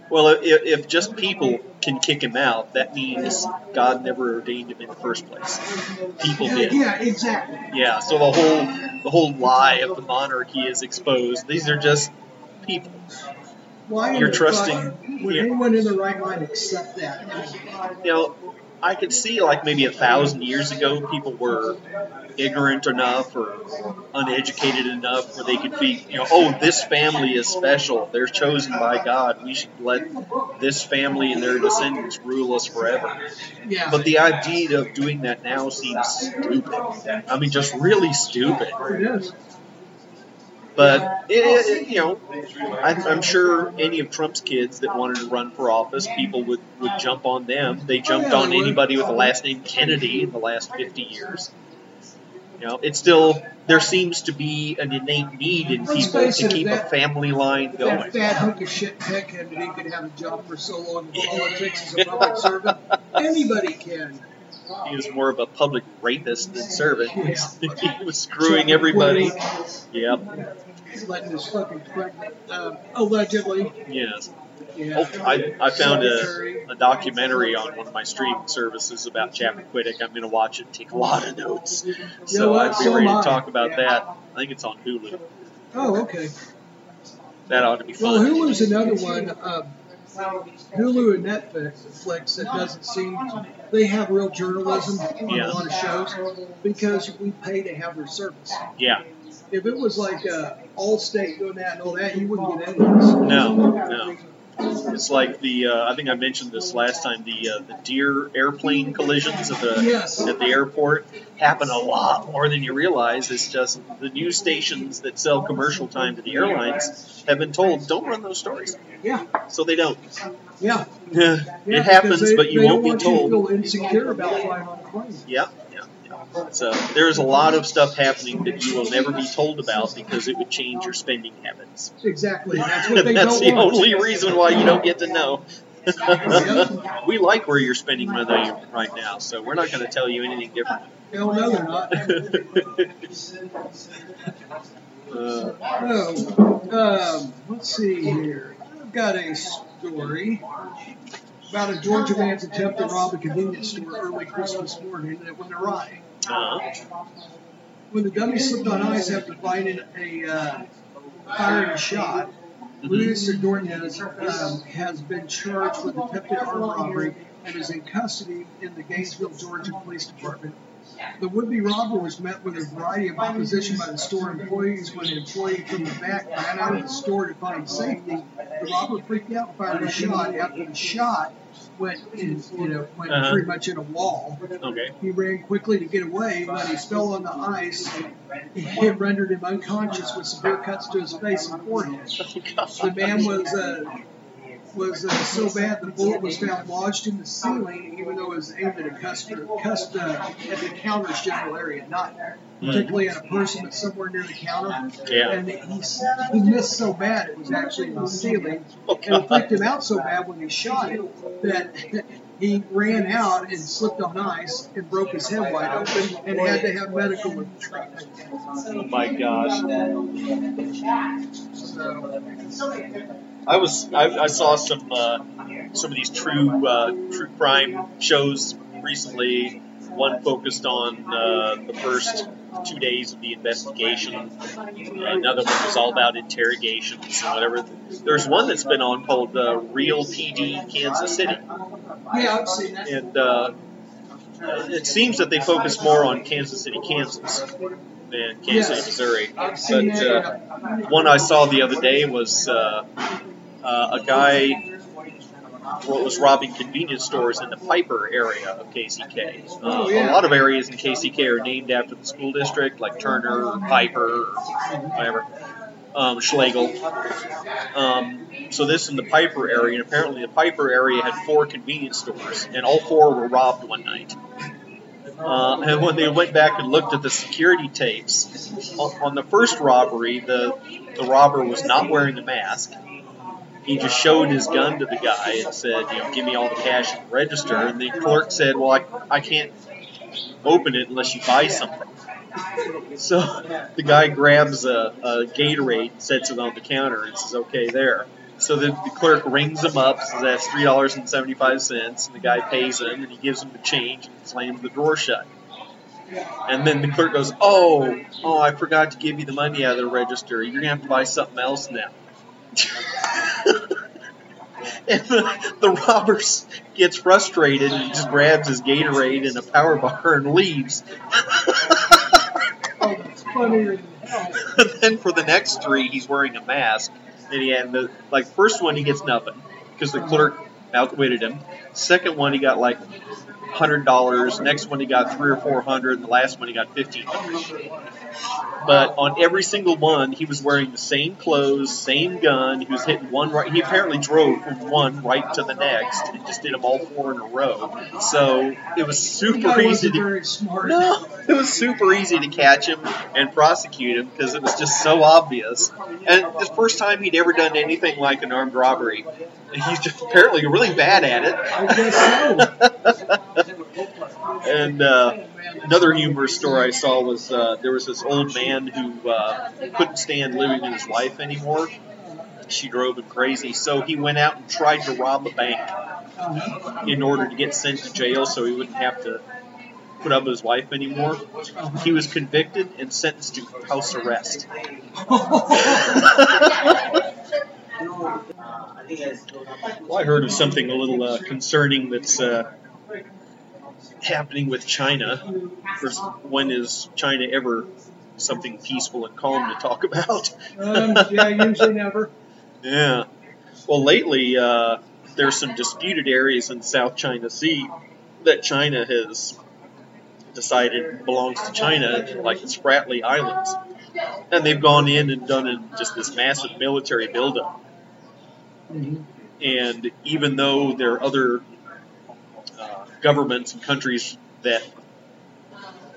[SPEAKER 3] Well, if, if just people can kick him out, that means God never ordained him in the first place. People
[SPEAKER 4] Yeah,
[SPEAKER 3] did.
[SPEAKER 4] yeah, exactly.
[SPEAKER 3] Yeah, so the whole the whole lie of the monarchy is exposed. These are just people.
[SPEAKER 4] Why
[SPEAKER 3] You're trusting-
[SPEAKER 4] would anyone in their right mind accept that?
[SPEAKER 3] You know, I could see like maybe a thousand years ago, people were ignorant enough or uneducated enough where they could be, you know, oh, this family is special. They're chosen by God. We should let this family and their descendants rule us forever.
[SPEAKER 4] Yeah.
[SPEAKER 3] But the idea of doing that now seems stupid. I mean, just really stupid.
[SPEAKER 4] it is.
[SPEAKER 3] But it, it, you know, I, I'm sure any of Trump's kids that wanted to run for office, people would, would jump on them. They oh,
[SPEAKER 4] jumped
[SPEAKER 3] on anybody with the last name Kennedy in the last 50 years. You know, it's still there seems to be an innate need in
[SPEAKER 4] Let's
[SPEAKER 3] people to keep a family line
[SPEAKER 4] That
[SPEAKER 3] going.
[SPEAKER 4] fat hunk of shit that he could have a job for so long in politics as a public servant. [laughs] Anybody can.
[SPEAKER 3] He was more of a public rapist than servant. [laughs] He was, screwing everybody. Yep.
[SPEAKER 4] Letting his fucking pregnant, uh, allegedly.
[SPEAKER 3] Yes.
[SPEAKER 4] Yeah.
[SPEAKER 3] Oh, I, I found a, a documentary on one of my streaming services about Chappaquiddick. I'm going to watch it and take a lot of notes. So
[SPEAKER 4] what?
[SPEAKER 3] I'd be ready to talk about
[SPEAKER 4] Yeah.
[SPEAKER 3] that. I think it's on Hulu.
[SPEAKER 4] Oh, okay.
[SPEAKER 3] That ought to be fun. Well.
[SPEAKER 4] Hulu's another one. Um, Hulu and Netflix that doesn't seem to, they have real journalism on
[SPEAKER 3] Yeah.
[SPEAKER 4] a lot of shows because we pay to have their service.
[SPEAKER 3] Yeah.
[SPEAKER 4] If it was like uh, Allstate doing that and all that, you wouldn't get any of this.
[SPEAKER 3] No, no. It's like the uh, I think I mentioned this last time. The uh, the deer airplane collisions at the
[SPEAKER 4] Yes.
[SPEAKER 3] at the airport happen a lot more than you realize. It's just the news stations that sell commercial time to the airlines have been told don't run those stories,
[SPEAKER 4] Yeah,
[SPEAKER 3] so they don't.
[SPEAKER 4] yeah. [laughs]
[SPEAKER 3] Yeah, it happens,
[SPEAKER 4] they,
[SPEAKER 3] but you won't be told.
[SPEAKER 4] You to insecure about flying on a plane.
[SPEAKER 3] Yeah, yeah. So there's a lot of stuff happening that you will never be told about because it would change your spending habits.
[SPEAKER 4] Exactly. [laughs] That's what they
[SPEAKER 3] That's the
[SPEAKER 4] want.
[SPEAKER 3] only reason why you don't get to know. [laughs] We like where you're spending money right now, so we're not going to tell you anything different.
[SPEAKER 4] Hell no, they're not. [laughs]
[SPEAKER 3] uh,
[SPEAKER 4] um, let's see here. I've got a story about a Georgia man's attempt to rob a convenience store early Christmas morning that went awry. When the dummy slipped on ice after finding a uh, firing a shot, Luis Ordonez um, has been charged with attempted armed robbery and is in custody in the Gainesville, Georgia Police Department. The would-be robber was met with a variety of opposition by the store employees when an employee from the back ran out of the store to find safety. The robber freaked out and fired a shot. After the shot went in, you know, went
[SPEAKER 3] Uh-huh.
[SPEAKER 4] pretty much in a wall.
[SPEAKER 3] Okay.
[SPEAKER 4] He ran quickly to get away, but he fell on the ice. It rendered him unconscious with severe cuts to his face and forehead. [laughs] The man was uh, was uh, so bad the bullet was found lodged in the ceiling, even though it was aimed at a customer, cust, uh, at the counter's general area, not particularly at a person, but somewhere near the counter.
[SPEAKER 3] Yeah.
[SPEAKER 4] And he, he missed so bad it was actually in the ceiling, and it freaked him out so bad when he shot it that [laughs] he ran out and slipped on ice and broke his head wide open and had to have medical treatment.
[SPEAKER 3] Oh my gosh.
[SPEAKER 4] So,
[SPEAKER 3] I was I, I saw some uh, some of these true uh, true crime shows recently. One focused on uh, the first two days of the investigation. Another one was all about interrogations and whatever. There's one that's been on called uh, Real PD Kansas City,
[SPEAKER 4] yeah, I've seen that.
[SPEAKER 3] and uh, it seems that they focus more on Kansas City, Kansas, than Kansas
[SPEAKER 4] Yes.
[SPEAKER 3] City, Missouri. But uh, one I saw the other day was uh, uh, a guy was robbing convenience stores in the Piper area of KCK. Uh,
[SPEAKER 4] Oh.
[SPEAKER 3] A lot of areas in KCK are named after the school district, like Turner or Piper or whatever. Um, Schlagle. Um, so this in the Piper area, and apparently the Piper area had four convenience stores, and all four were robbed one night. Uh, and when they went back and looked at the security tapes, on, on the first robbery, the the robber was not wearing a mask. He just showed his gun to the guy and said, you know, give me all the cash the register. And the clerk said, well, I, I can't open it unless you buy something. So the guy grabs a, a Gatorade sets it on the counter and says, okay, there. So the, the clerk rings him up, says that's three dollars and seventy five cents, and the guy pays him, and he gives him the change and slams the door shut. And then the clerk goes, "Oh, oh, I forgot to give you the money out of the register. You're gonna have to buy something else now." [laughs] and the, the robber gets frustrated and just grabs his Gatorade and a power bar and leaves.
[SPEAKER 4] Oh, that's funnier than [laughs] hell.
[SPEAKER 3] and then for the next three, he's wearing a mask. And he had the like first one he gets nothing because the clerk outwitted him. Second one he got like hundred dollars. Next one he got three or four hundred, and the last one he got fifteen hundred. But on every single one, he was wearing the same clothes, same gun. He was hitting one right. He apparently drove from one right to the next and just did them all four in a row. So it was super easy to no, [laughs] it was super easy to catch him and prosecute him because it was just so obvious. And the first time he'd ever done anything like an armed robbery. He's just apparently really bad at it.
[SPEAKER 4] I guess so. [laughs]
[SPEAKER 3] and uh, another humorous story I saw was uh, there was this old man who uh, couldn't stand living with his wife anymore. She drove him crazy, so he went out and tried to rob a bank in order to get sent to jail so he wouldn't have to put up with his wife anymore. He was convicted and sentenced to house arrest. [laughs] Well, I heard of something a little uh, concerning that's uh, happening with China. First, when is China ever something peaceful and calm to talk about?
[SPEAKER 4] um, yeah, usually [laughs] never.
[SPEAKER 3] Yeah. Well, lately, uh, there's some disputed areas in South China Sea that China has decided belongs to China, like the Spratly Islands. And they've gone in and done a, just this massive military buildup. And even though there are other governments and countries that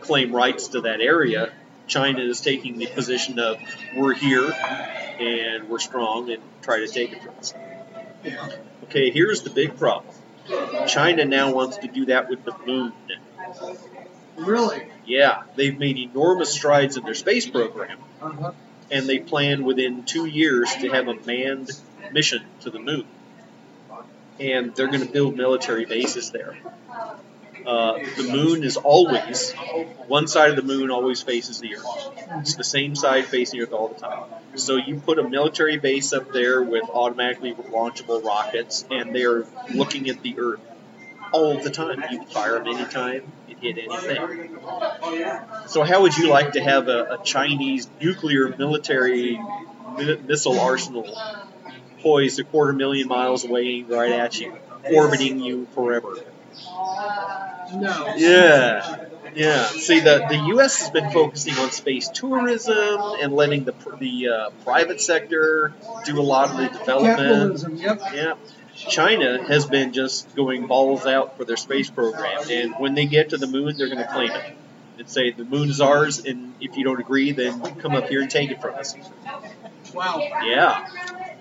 [SPEAKER 3] claim rights to that area, China is taking the position of we're here and we're strong and try to take it from us. Okay, here's the big problem. China now wants to do that with the moon.
[SPEAKER 4] Really?
[SPEAKER 3] Yeah, they've made enormous strides in their space program,
[SPEAKER 4] Uh-huh.
[SPEAKER 3] and they plan within two years to have a manned mission to the moon. And they're going to build military bases there. Uh, the moon is always, one side of the moon always faces the Earth. It's the same side facing Earth all the time. So you put a military base up there with automatically launchable rockets, and they're looking at the Earth all the time. You can fire them anytime. It hit anything. So, how would you like to have a, a Chinese nuclear military mi- missile arsenal poised a quarter million miles away right at you, orbiting you forever?
[SPEAKER 4] No.
[SPEAKER 3] Yeah. Yeah. See, the, the U.S. has been focusing on space tourism and letting the the uh, private sector do a lot of the development.
[SPEAKER 4] Capitalism. Yep.
[SPEAKER 3] Yeah. China has been just going balls out for their space program, and when they get to the moon, they're going to claim it and say the moon is ours, and if you don't agree, then come up here and take it from us.
[SPEAKER 4] Wow.
[SPEAKER 3] Yeah,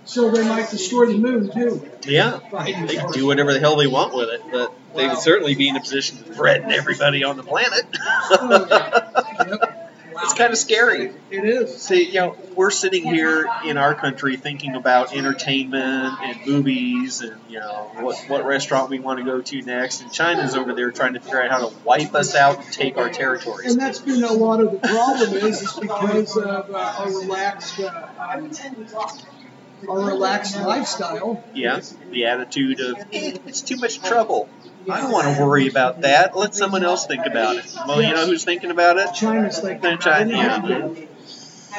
[SPEAKER 4] So they might destroy the moon too.
[SPEAKER 3] yeah. They can do whatever the hell they want with it, but they would certainly be in a position to threaten everybody on the planet.
[SPEAKER 4] Yep. Wow. [laughs]
[SPEAKER 3] it's kind of scary.
[SPEAKER 4] It is.
[SPEAKER 3] See, you know, we're sitting here in our country thinking about entertainment and movies and, you know, what, what restaurant we want to go to next. And China's over there trying to figure out how to wipe us out and take our territories.
[SPEAKER 4] And that's been a lot of the problem is, is because of uh, our relaxed, uh, our relaxed lifestyle.
[SPEAKER 3] Yeah, the attitude of, "Eh, it's too much trouble. I don't want to worry about that. Let someone else think about it. Well, you know who's thinking about it?
[SPEAKER 4] China's thinking about it.
[SPEAKER 3] yeah.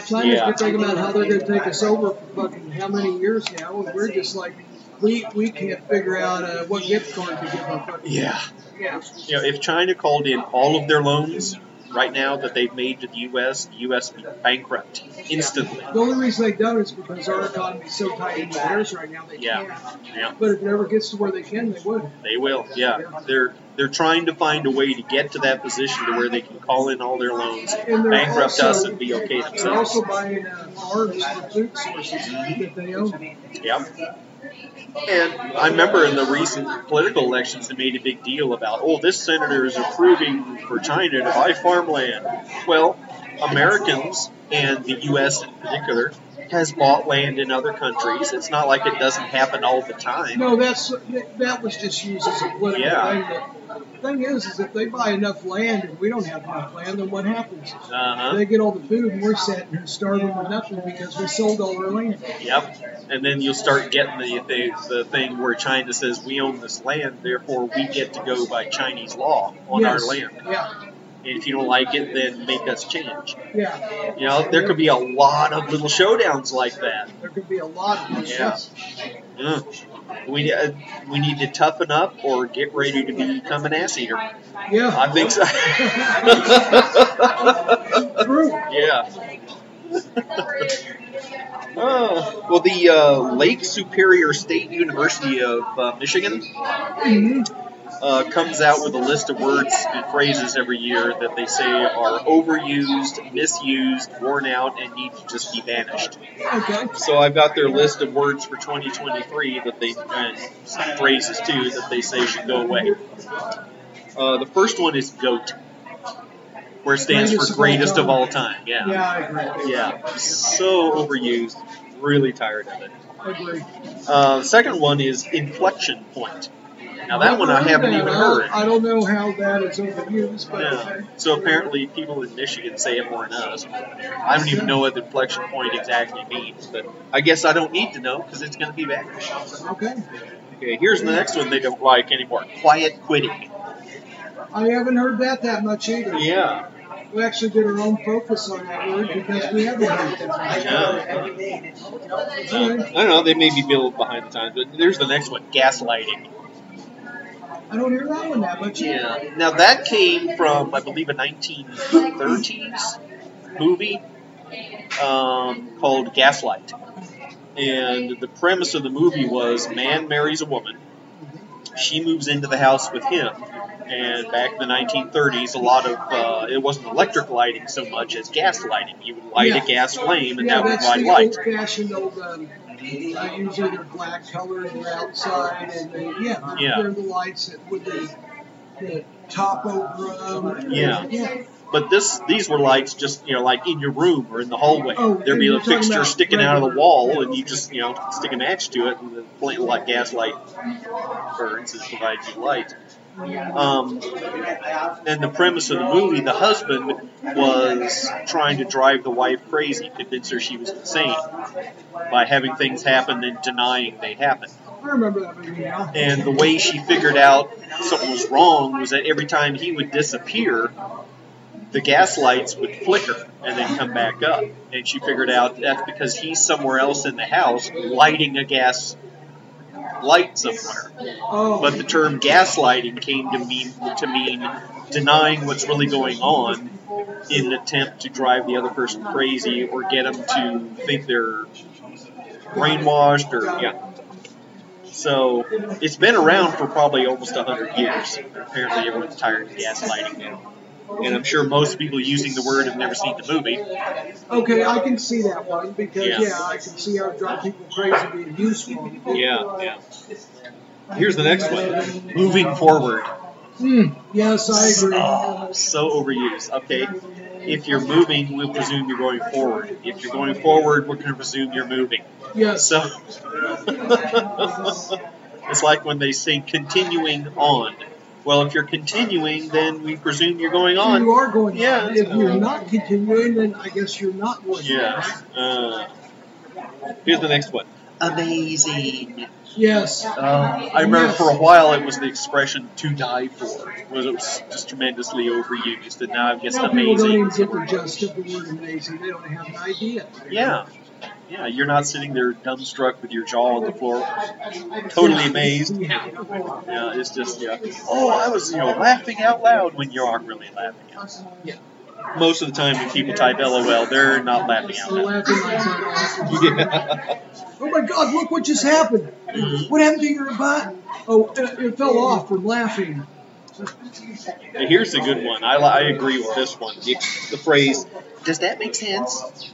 [SPEAKER 4] China's
[SPEAKER 3] Yeah.
[SPEAKER 4] been thinking about how they're going to take us over for fucking how many years now, and we're just like, we we can't figure out uh, what gift card to give our fucking.
[SPEAKER 3] Yeah.
[SPEAKER 4] Yeah.
[SPEAKER 3] You know, if China called in all of their loans right now that they've made to the U.S., the U.S. would be bankrupt instantly.
[SPEAKER 4] The only reason they don't is because our economy's so tight in theirs right now they
[SPEAKER 3] Yeah.
[SPEAKER 4] can't.
[SPEAKER 3] Yeah.
[SPEAKER 4] But if it ever gets to where they can, they would.
[SPEAKER 3] They will, yeah. They're they're trying to find a way to get to that position to where they can call in all their loans,
[SPEAKER 4] And
[SPEAKER 3] bankrupt
[SPEAKER 4] also,
[SPEAKER 3] us, and be okay themselves.
[SPEAKER 4] They're also buying uh, farms for food sources that they own.
[SPEAKER 3] Yeah. And I remember in the recent political elections, they made a big deal about, oh, this senator is approving for China to buy farmland. Well, Americans and the U.S. in particular has bought land in other countries. It's not like it doesn't happen all the time.
[SPEAKER 4] No, that's that was just used as a political
[SPEAKER 3] Yeah.
[SPEAKER 4] thing. The thing is, is if they buy enough land and we don't have enough land, then what happens?
[SPEAKER 3] Uh-huh.
[SPEAKER 4] They get all the food and we're sitting here starving with nothing because we sold all our land.
[SPEAKER 3] Yep. And then you'll start getting the, the the thing where China says we own this land, therefore we get to go by Chinese law on
[SPEAKER 4] yes.
[SPEAKER 3] our land.
[SPEAKER 4] Yeah,
[SPEAKER 3] And if you don't like it, then make us change.
[SPEAKER 4] yeah.
[SPEAKER 3] You know, there could be a lot of little showdowns like that.
[SPEAKER 4] There could be a lot of.
[SPEAKER 3] Yeah. Yeah. We uh, we need to toughen up or get ready to become an ass eater.
[SPEAKER 4] Yeah.
[SPEAKER 3] I think so. [laughs]
[SPEAKER 4] True.
[SPEAKER 3] yeah. oh, well, the uh, Lake Superior State University of uh, Michigan
[SPEAKER 4] hmm
[SPEAKER 3] uh, comes out with a list of words and phrases every year that they say are overused, misused, worn out, and need to just be banished.
[SPEAKER 4] Okay.
[SPEAKER 3] So I've got their list of words for 2023 that they and some phrases too that they say should go away. Uh, the first one is GOAT, where it stands
[SPEAKER 4] Greatest
[SPEAKER 3] for greatest of all time. Yeah.
[SPEAKER 4] Yeah, I agree.
[SPEAKER 3] Yeah. So overused. Really tired of it.
[SPEAKER 4] I agree.
[SPEAKER 3] Uh, the second one is inflection point. Now that one I haven't even heard.
[SPEAKER 4] I don't know how that is overused, but
[SPEAKER 3] Yeah. So apparently people in Michigan say it more than us. I don't even know what the inflection point exactly means, but I guess I don't need to know because it's going to be banished.
[SPEAKER 4] okay.
[SPEAKER 3] Okay, here's the next one they don't like anymore. Quiet quitting.
[SPEAKER 4] I haven't heard that that much either.
[SPEAKER 3] Yeah.
[SPEAKER 4] We actually did our own focus on that word because we haven't heard that.
[SPEAKER 3] Uh, I don't know, they may be a little behind the times, but there's the next one, gaslighting.
[SPEAKER 4] I don't hear that one that much.
[SPEAKER 3] Yeah. Now that came from, I believe, a 1930s movie um, called Gaslight. And the premise of the movie was man marries a woman. She moves into the house with him. And back in the 1930s, a lot of uh, it wasn't electric lighting so much as gas lighting. You would light
[SPEAKER 4] Yeah.
[SPEAKER 3] a gas flame, and
[SPEAKER 4] yeah,
[SPEAKER 3] that would light light.
[SPEAKER 4] old-fashioned old. Um, uh, usually they're black colored, they're outside, and they, yeah, they're,
[SPEAKER 3] Yeah.
[SPEAKER 4] they're the lights that with the, the top over them.
[SPEAKER 3] Yeah.
[SPEAKER 4] yeah.
[SPEAKER 3] But this, these were lights just you know like in your room or in the hallway.
[SPEAKER 4] Oh,
[SPEAKER 3] There'd be a fixture sticking out of the
[SPEAKER 4] regular-
[SPEAKER 3] wall, and you just you know stick a match to it, and the flame like gas light burns and provides you light. Um, and the premise of the movie, the husband was trying to drive the wife crazy, convince her she was insane by having things happen and denying they happened.
[SPEAKER 4] I remember that movie now.
[SPEAKER 3] And the way she figured out something was wrong was that every time he would disappear, the gas lights would flicker and then come back up. And she figured out that's because he's somewhere else in the house lighting a gas light somewhere.
[SPEAKER 4] Oh,
[SPEAKER 3] But the term gaslighting came to mean to mean denying what's really going on in an attempt to drive the other person crazy or get them to think they're brainwashed or yeah. So it's been around for probably almost hundred years. Apparently, everyone's tired of gaslighting now, and I'm sure most people using the word have never seen the movie.
[SPEAKER 4] okay, I can see that one because
[SPEAKER 3] Yeah.
[SPEAKER 4] yeah, I can see how it drive people crazy being useful.
[SPEAKER 3] Yeah, yeah. Here's the next one. Moving forward.
[SPEAKER 4] Hmm. Yes, I agree.
[SPEAKER 3] Oh, so overused. Okay. If you're moving, we'll presume you're going forward. If you're going forward, we're going to presume you're moving.
[SPEAKER 4] Yes.
[SPEAKER 3] So [laughs] it's like when they say continuing on. Well, if you're continuing, then we presume you're going on.
[SPEAKER 4] You are going.
[SPEAKER 3] Yeah.
[SPEAKER 4] on. If you're not continuing, then I guess you're not going. on,
[SPEAKER 3] Yes. Uh, here's the next one. Amazing.
[SPEAKER 4] Yes.
[SPEAKER 3] Uh, I remember for a while it was the expression "to die for." It was, it was just tremendously overused, and now I guess
[SPEAKER 4] Now people don't even get the gist of the word amazing. They don't have an idea.
[SPEAKER 3] Yeah. Yeah, you're not sitting there dumbstruck with your jaw on the floor, totally amazed.
[SPEAKER 4] Yeah.
[SPEAKER 3] It's just yeah. Oh, I was you know laughing out loud when you aren't really laughing out.
[SPEAKER 4] Yeah.
[SPEAKER 3] Most of the time, when people type LOL, they're not laughing out loud.
[SPEAKER 4] laughing like that.
[SPEAKER 3] Yeah.
[SPEAKER 4] Oh my God! Look what just happened. What happened to your butt? Oh, it, it fell off from laughing.
[SPEAKER 3] Here's a good one. I, I agree with this one. The, the phrase, "Does that make sense?"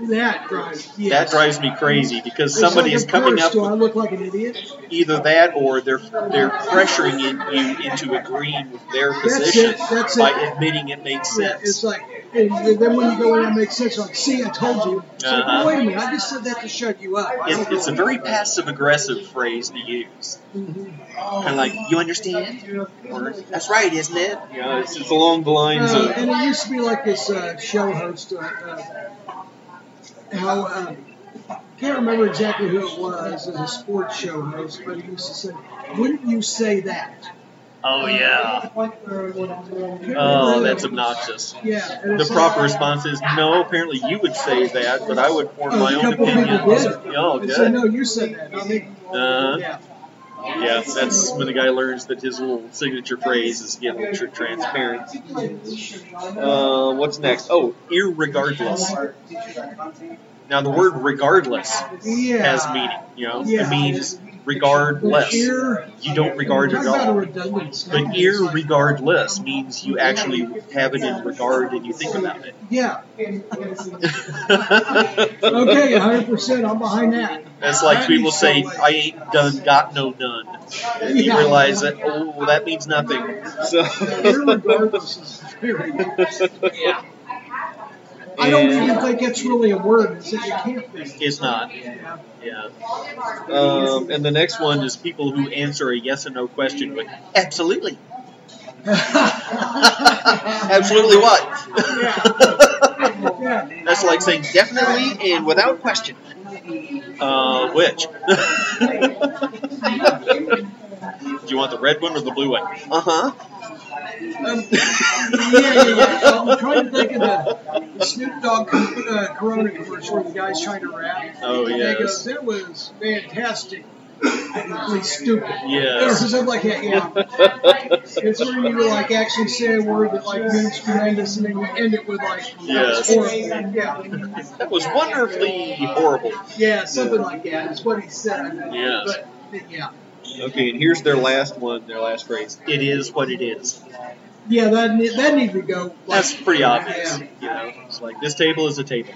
[SPEAKER 4] That drives. Yes.
[SPEAKER 3] That drives me crazy because
[SPEAKER 4] It's
[SPEAKER 3] somebody
[SPEAKER 4] like,
[SPEAKER 3] is coming
[SPEAKER 4] course,
[SPEAKER 3] up
[SPEAKER 4] Do I look like an idiot?
[SPEAKER 3] either that or they're they're pressuring in, you into agreeing with their
[SPEAKER 4] That's
[SPEAKER 3] position
[SPEAKER 4] it, that's
[SPEAKER 3] by
[SPEAKER 4] it.
[SPEAKER 3] admitting it makes sense.
[SPEAKER 4] it's like, and then when you go in, that makes sense. Like, see, I told you. It's like,
[SPEAKER 3] Uh-huh.
[SPEAKER 4] wait a minute, I just said that to shut you up. I
[SPEAKER 3] It, it's a very passive aggressive phrase to use.
[SPEAKER 4] Mhm.
[SPEAKER 3] Kind of like, you understand? Or, that's right, isn't it? You know, it's, it's along the lines
[SPEAKER 4] Uh,
[SPEAKER 3] of,
[SPEAKER 4] and it used to be like this uh, show host. Uh, uh, how uh, can't remember exactly who it was as a sports show host, but he used to say, "Wouldn't you say that?"
[SPEAKER 3] oh yeah,
[SPEAKER 4] Oh,
[SPEAKER 3] oh, that's obnoxious.
[SPEAKER 4] Yeah.
[SPEAKER 3] The proper response is, no, apparently you would say that, but I would form
[SPEAKER 4] Oh,
[SPEAKER 3] my own
[SPEAKER 4] couple
[SPEAKER 3] opinion. Oh,
[SPEAKER 4] They said,
[SPEAKER 3] good.
[SPEAKER 4] no, you said that.
[SPEAKER 3] Uh-huh.
[SPEAKER 4] Yeah.
[SPEAKER 3] That's when the guy learns that his little signature phrase is getting tr- transparent. Uh, what's next? Oh, irregardless. Now, the word regardless
[SPEAKER 4] Yeah.
[SPEAKER 3] has meaning. You know,
[SPEAKER 4] Yeah.
[SPEAKER 3] it means regard less. You don't regard it
[SPEAKER 4] talk
[SPEAKER 3] at all. But
[SPEAKER 4] statement. It's like,
[SPEAKER 3] irregardless means you actually have it in regard and you think about it.
[SPEAKER 4] Yeah. [laughs] Okay, 100%. I'm behind that.
[SPEAKER 3] That's like people say,
[SPEAKER 4] to go away.
[SPEAKER 3] I ain't done, got no done. And you realize that, oh, that means nothing. So.
[SPEAKER 4] Irregardless is very [laughs]
[SPEAKER 3] yeah.
[SPEAKER 4] I don't
[SPEAKER 3] And-
[SPEAKER 4] even think it's really a word. It's, it can't be.
[SPEAKER 3] It's not.
[SPEAKER 4] Yeah.
[SPEAKER 3] Um, and the next one is people who answer a yes or no question with absolutely. [laughs] Absolutely what? [laughs] That's like saying definitely and without question. Uh, which? [laughs] Do you want the red one or the blue one? Uh huh.
[SPEAKER 4] Um, [laughs] yeah, yeah, yeah. I'm trying to think of the, the Snoop Dogg uh, Corona commercial where the guy's trying to rap.
[SPEAKER 3] Oh,
[SPEAKER 4] And
[SPEAKER 3] yes.
[SPEAKER 4] he goes, that was fantastic. Really stupid.
[SPEAKER 3] Yes.
[SPEAKER 4] Or something like that, yeah. It's where you like actually say a word that like means tremendous and then you end it with like that was
[SPEAKER 3] Yes.
[SPEAKER 4] horrible. Yeah.
[SPEAKER 3] That was wonderfully horrible.
[SPEAKER 4] Yeah, something like that is what he said.
[SPEAKER 3] Yes.
[SPEAKER 4] But yeah.
[SPEAKER 3] Okay, and here's their last one, their last phrase. It is what it is.
[SPEAKER 4] Yeah, that ne- that need to go. Like,
[SPEAKER 3] That's pretty obvious.
[SPEAKER 4] Yeah.
[SPEAKER 3] You know, it's like this table is a table.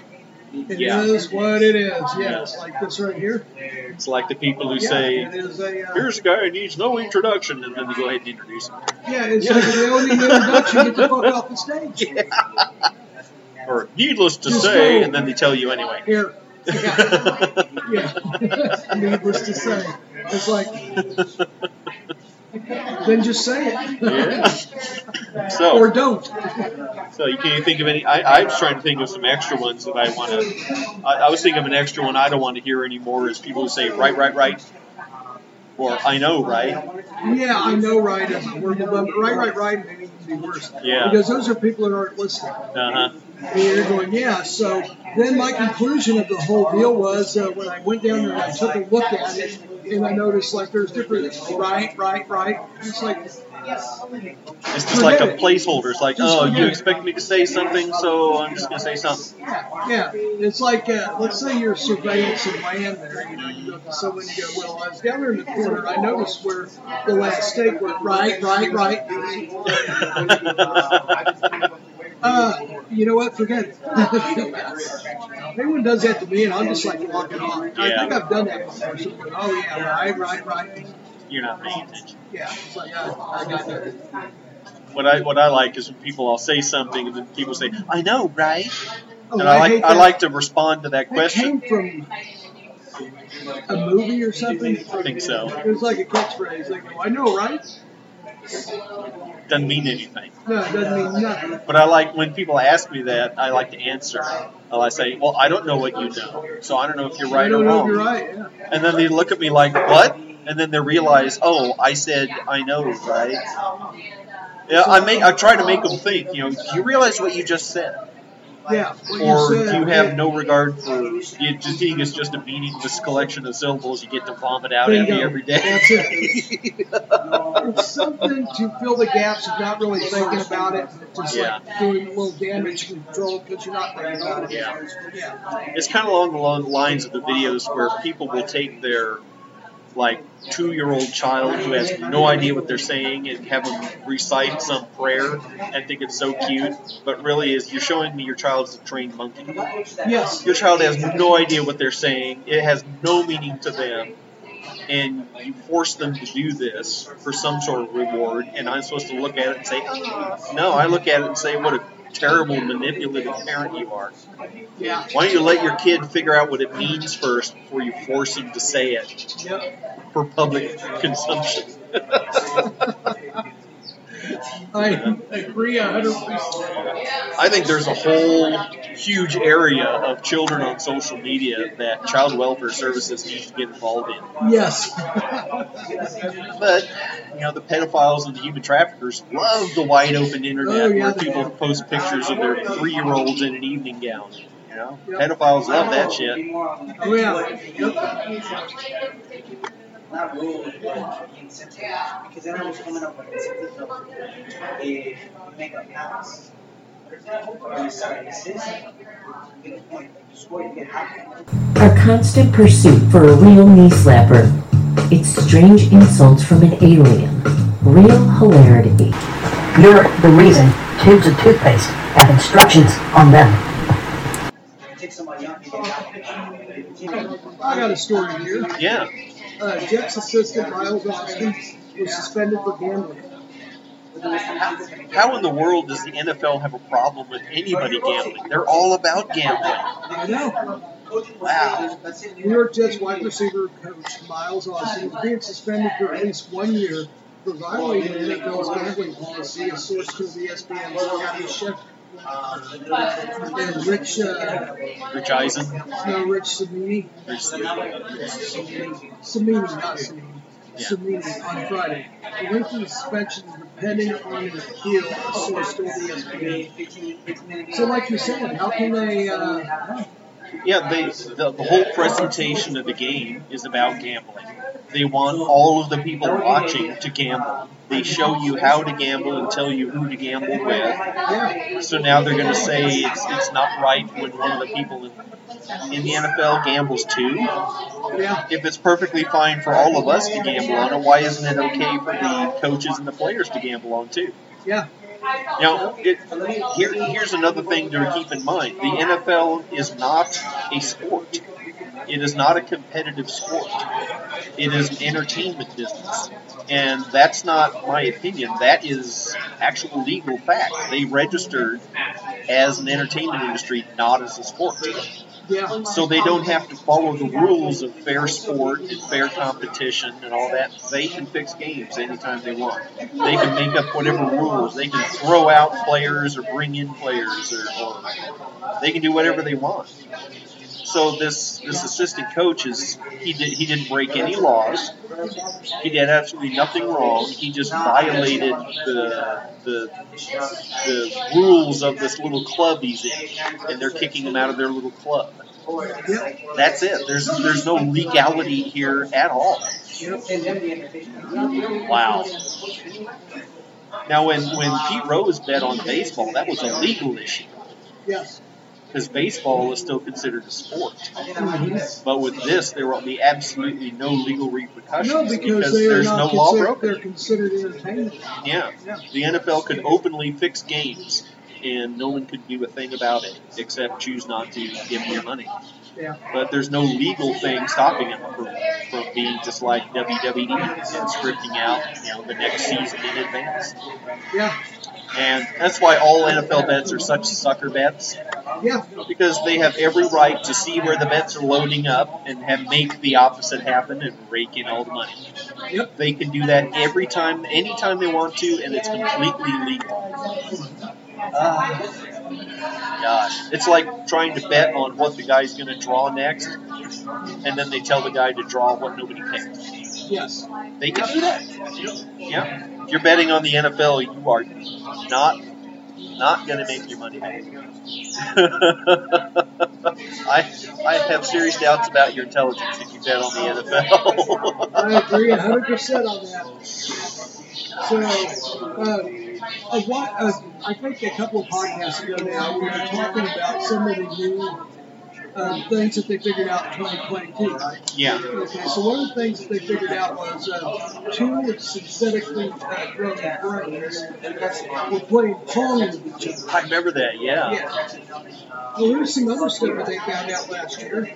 [SPEAKER 4] It
[SPEAKER 3] Yeah.
[SPEAKER 4] is what it is. Yes, like this right here.
[SPEAKER 3] It's like the people who
[SPEAKER 4] Yeah,
[SPEAKER 3] say,
[SPEAKER 4] a. Uh,
[SPEAKER 3] "Here's a guy who needs no introduction," and then they go ahead and introduce him.
[SPEAKER 4] yeah, it's like they don't need an introduction. Get the fuck off the stage. [laughs]
[SPEAKER 3] Or needless to
[SPEAKER 4] Just
[SPEAKER 3] say,
[SPEAKER 4] go.
[SPEAKER 3] and then they tell you anyway.
[SPEAKER 4] Here. Yeah. [laughs] yeah. [laughs] Needless to say, it's like then just say it.
[SPEAKER 3] yeah. So,
[SPEAKER 4] or don't.
[SPEAKER 3] so you can't think of any. I, I was trying to think of some extra ones that I want to. I, I was thinking of an extra one I don't want to hear anymore is people who say right, right, right. or I know, right?
[SPEAKER 4] Yeah, I know right is a word, but right, right, right be worse.
[SPEAKER 3] Yeah.
[SPEAKER 4] Because those are people that aren't listening.
[SPEAKER 3] Uh huh.
[SPEAKER 4] And you're going, yeah. So then my conclusion of the whole deal was uh, when I went down there and I took a look at it, and I noticed like there's different right, right, right. It's like
[SPEAKER 3] It's just like a placeholder. It's like, oh, you expect me to say something, so I'm just gonna say something.
[SPEAKER 4] Yeah, yeah. It's like, uh, let's say you're surveying some land there. You know, you go to someone you go, well, I was down there in the corner. I noticed where the last stake went. Right, right, right. [laughs] [laughs] Uh, you know what? Forget it. [laughs] if anyone does that to me, and I'm just like walking off. I think I've done that before. Oh yeah, right, right, right.
[SPEAKER 3] You're not paying attention.
[SPEAKER 4] Yeah, it's like I, I got that.
[SPEAKER 3] What I what I like is when people I'll say something and then people say, I know, right?
[SPEAKER 4] Oh,
[SPEAKER 3] And I like I like to respond to that
[SPEAKER 4] That
[SPEAKER 3] question.
[SPEAKER 4] came from a movie or something.
[SPEAKER 3] I think so.
[SPEAKER 4] It was like a catchphrase. They go, I know, right?
[SPEAKER 3] Doesn't mean anything.
[SPEAKER 4] No, it doesn't mean nothing.
[SPEAKER 3] But I like when people ask me that, I like to answer. Well, I say, well, I don't know what you know, so I don't know if you're right or
[SPEAKER 4] know if you're
[SPEAKER 3] wrong.
[SPEAKER 4] right. Yeah.
[SPEAKER 3] And then they look at me like, what? And then they realize, oh, I said I know, right? Yeah, I make I try to make them think. You know, do you realize what you just said?
[SPEAKER 4] Yeah.
[SPEAKER 3] Or
[SPEAKER 4] you said,
[SPEAKER 3] do you have
[SPEAKER 4] yeah.
[SPEAKER 3] no regard for you just being is just a meaningless collection of syllables you get to vomit out at me every day?
[SPEAKER 4] That's it. [laughs] It's something to fill the gaps of not really thinking about it, just
[SPEAKER 3] Yeah.
[SPEAKER 4] like doing a little damage control because you're not thinking about it.
[SPEAKER 3] Yeah.
[SPEAKER 4] Yeah.
[SPEAKER 3] It's kind of along the lines of the videos where people will take their like two year old child who has no idea what they're saying and have them recite some prayer and think it's so cute, but really is you're showing me your child is a trained monkey.
[SPEAKER 4] Yes.
[SPEAKER 3] Your child has no idea what they're saying. It has no meaning to them. And you force them to do this for some sort of reward, and I'm supposed to look at it and say, oh. no, I look at it and say, what a terrible manipulative parent you are.
[SPEAKER 4] Yeah.
[SPEAKER 3] Why don't you let your kid figure out what it means first before you force him to say it
[SPEAKER 4] Yep.
[SPEAKER 3] for public consumption? [laughs]
[SPEAKER 4] I agree hundred percent.
[SPEAKER 3] I think there's a whole huge area of children on social media that child welfare services need to get involved in.
[SPEAKER 4] Yes.
[SPEAKER 3] But you know, the pedophiles and the human traffickers love the wide open internet
[SPEAKER 4] Oh, yeah,
[SPEAKER 3] where people
[SPEAKER 4] do.
[SPEAKER 3] post pictures of their three year olds in an evening gown. You know,
[SPEAKER 4] Yep.
[SPEAKER 3] pedophiles love that shit.
[SPEAKER 4] Oh yeah. Yep.
[SPEAKER 7] not rule incentive because then I was coming up with incentives of eh, make a pass. Or a system, you get a point, you score, you get half.
[SPEAKER 5] Our constant pursuit for a real knee slapper. It's strange insults from an alien. Real hilarity.
[SPEAKER 6] You're the reason tubes of toothpaste have instructions on them.
[SPEAKER 7] Take somebody out, you get half.
[SPEAKER 4] I got a story here.
[SPEAKER 3] Yeah.
[SPEAKER 4] Uh, Jets assistant Miles Austin was suspended for gambling.
[SPEAKER 3] How in the world does the NFL have a problem with anybody gambling? They're all about gambling.
[SPEAKER 4] I know.
[SPEAKER 3] Wow.
[SPEAKER 4] New York Jets wide receiver coach Miles Austin is being suspended for at least one year for violating the NFL's gambling policy, a source told ESPN's Gabby Shep and Rich, uh,
[SPEAKER 3] Rich Eisen.
[SPEAKER 4] no, Rich Cimini,
[SPEAKER 3] Rich
[SPEAKER 4] Cimini, not Samini,
[SPEAKER 3] Yeah.
[SPEAKER 4] Cimini on Friday. The length of the suspension is depending on an appeal, a source told ESPN. So, like you said, how can they? Uh,
[SPEAKER 3] Yeah, they, the, the whole presentation of the game is about gambling. They want all of the people watching to gamble. They show you how to gamble and tell you who to gamble with. So now they're going to say it's, it's not right when one of the people in, in the NFL gambles too. If it's perfectly fine for all of us to gamble on it, why isn't it okay for the coaches and the players to gamble on too?
[SPEAKER 4] yeah,
[SPEAKER 3] Now, it, here, here's another thing to keep in mind. The NFL is not a sport. It is not a competitive sport. It is an entertainment business. And that's not my opinion. That is actual legal fact. They registered as an entertainment industry, not as a sport.
[SPEAKER 4] yeah.
[SPEAKER 3] So they don't have to follow the rules of fair sport and fair competition and all that. They can fix games anytime they want. They can make up whatever rules. They can throw out players or bring in players or, or they can do whatever they want. So this this assistant coach is he did he didn't break any laws. He did absolutely nothing wrong. He just violated the the the rules of this little club he's in, and they're kicking him out of their little club. That's it. There's there's no legality here at all. Wow. Now, when when Pete Rose bet on baseball, that was a legal issue
[SPEAKER 4] Yes.
[SPEAKER 3] Because baseball was still considered a sport. But with this, there will be absolutely no legal repercussions
[SPEAKER 4] No, because are
[SPEAKER 3] there's no law broken.
[SPEAKER 4] they're considered entertainment.
[SPEAKER 3] Yeah,
[SPEAKER 4] Yeah.
[SPEAKER 3] the NFL could openly fix games, and no one could do a thing about it except choose not to give them your money.
[SPEAKER 4] Yeah.
[SPEAKER 3] But there's no legal thing stopping them from, from being just like WWE and scripting out, you know, the next season in advance.
[SPEAKER 4] Yeah.
[SPEAKER 3] And that's why all NFL bets are such sucker bets
[SPEAKER 4] Yeah.
[SPEAKER 3] because they have every right to see where the bets are loading up and have make the opposite happen and rake in all the money.
[SPEAKER 4] Yep.
[SPEAKER 3] They can do that every time, anytime they want to, and it's completely legal. Gosh, it's like trying to bet on what the guy's going to draw next, and then they tell the guy to draw what nobody picked.
[SPEAKER 4] Yes.
[SPEAKER 3] They can do that. Yeah. If you're betting on the NFL, you are not not going to make your money back. [laughs] I I have serious doubts about your intelligence if you bet on the NFL.
[SPEAKER 4] I agree 100% on that. So, uh, lot, uh, I think a couple of podcasts ago now, we were talking about some of the new um, things that they figured out in 2022, right?
[SPEAKER 3] yeah.
[SPEAKER 4] Okay, so one of the things that they figured out was uh, two synthetically uh, grown brains were playing pong with each other.
[SPEAKER 3] I remember that. Yeah.
[SPEAKER 4] Yeah. Well, there's some other stuff that they found out last year.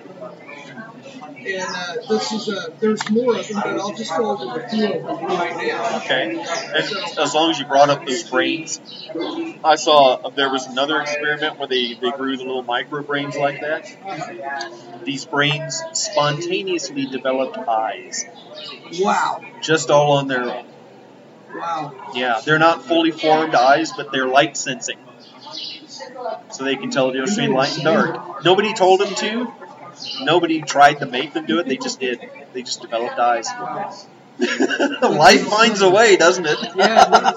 [SPEAKER 4] And uh, this is uh, there's more of them, but I'll just go over a few of them right now.
[SPEAKER 3] Okay. And as long as you brought up those brains, I saw there was another experiment where they, they grew the little micro brains like that. These brains spontaneously developed eyes,
[SPEAKER 4] Wow,
[SPEAKER 3] just all on their own.
[SPEAKER 4] wow.
[SPEAKER 3] Yeah, they're not fully formed eyes, but they're light sensing. So they can tell the difference between light and dark. Nobody told them to. Nobody tried to make them do it. They just did. They just developed eyes. [laughs] Life finds a way, doesn't it?
[SPEAKER 4] Yeah,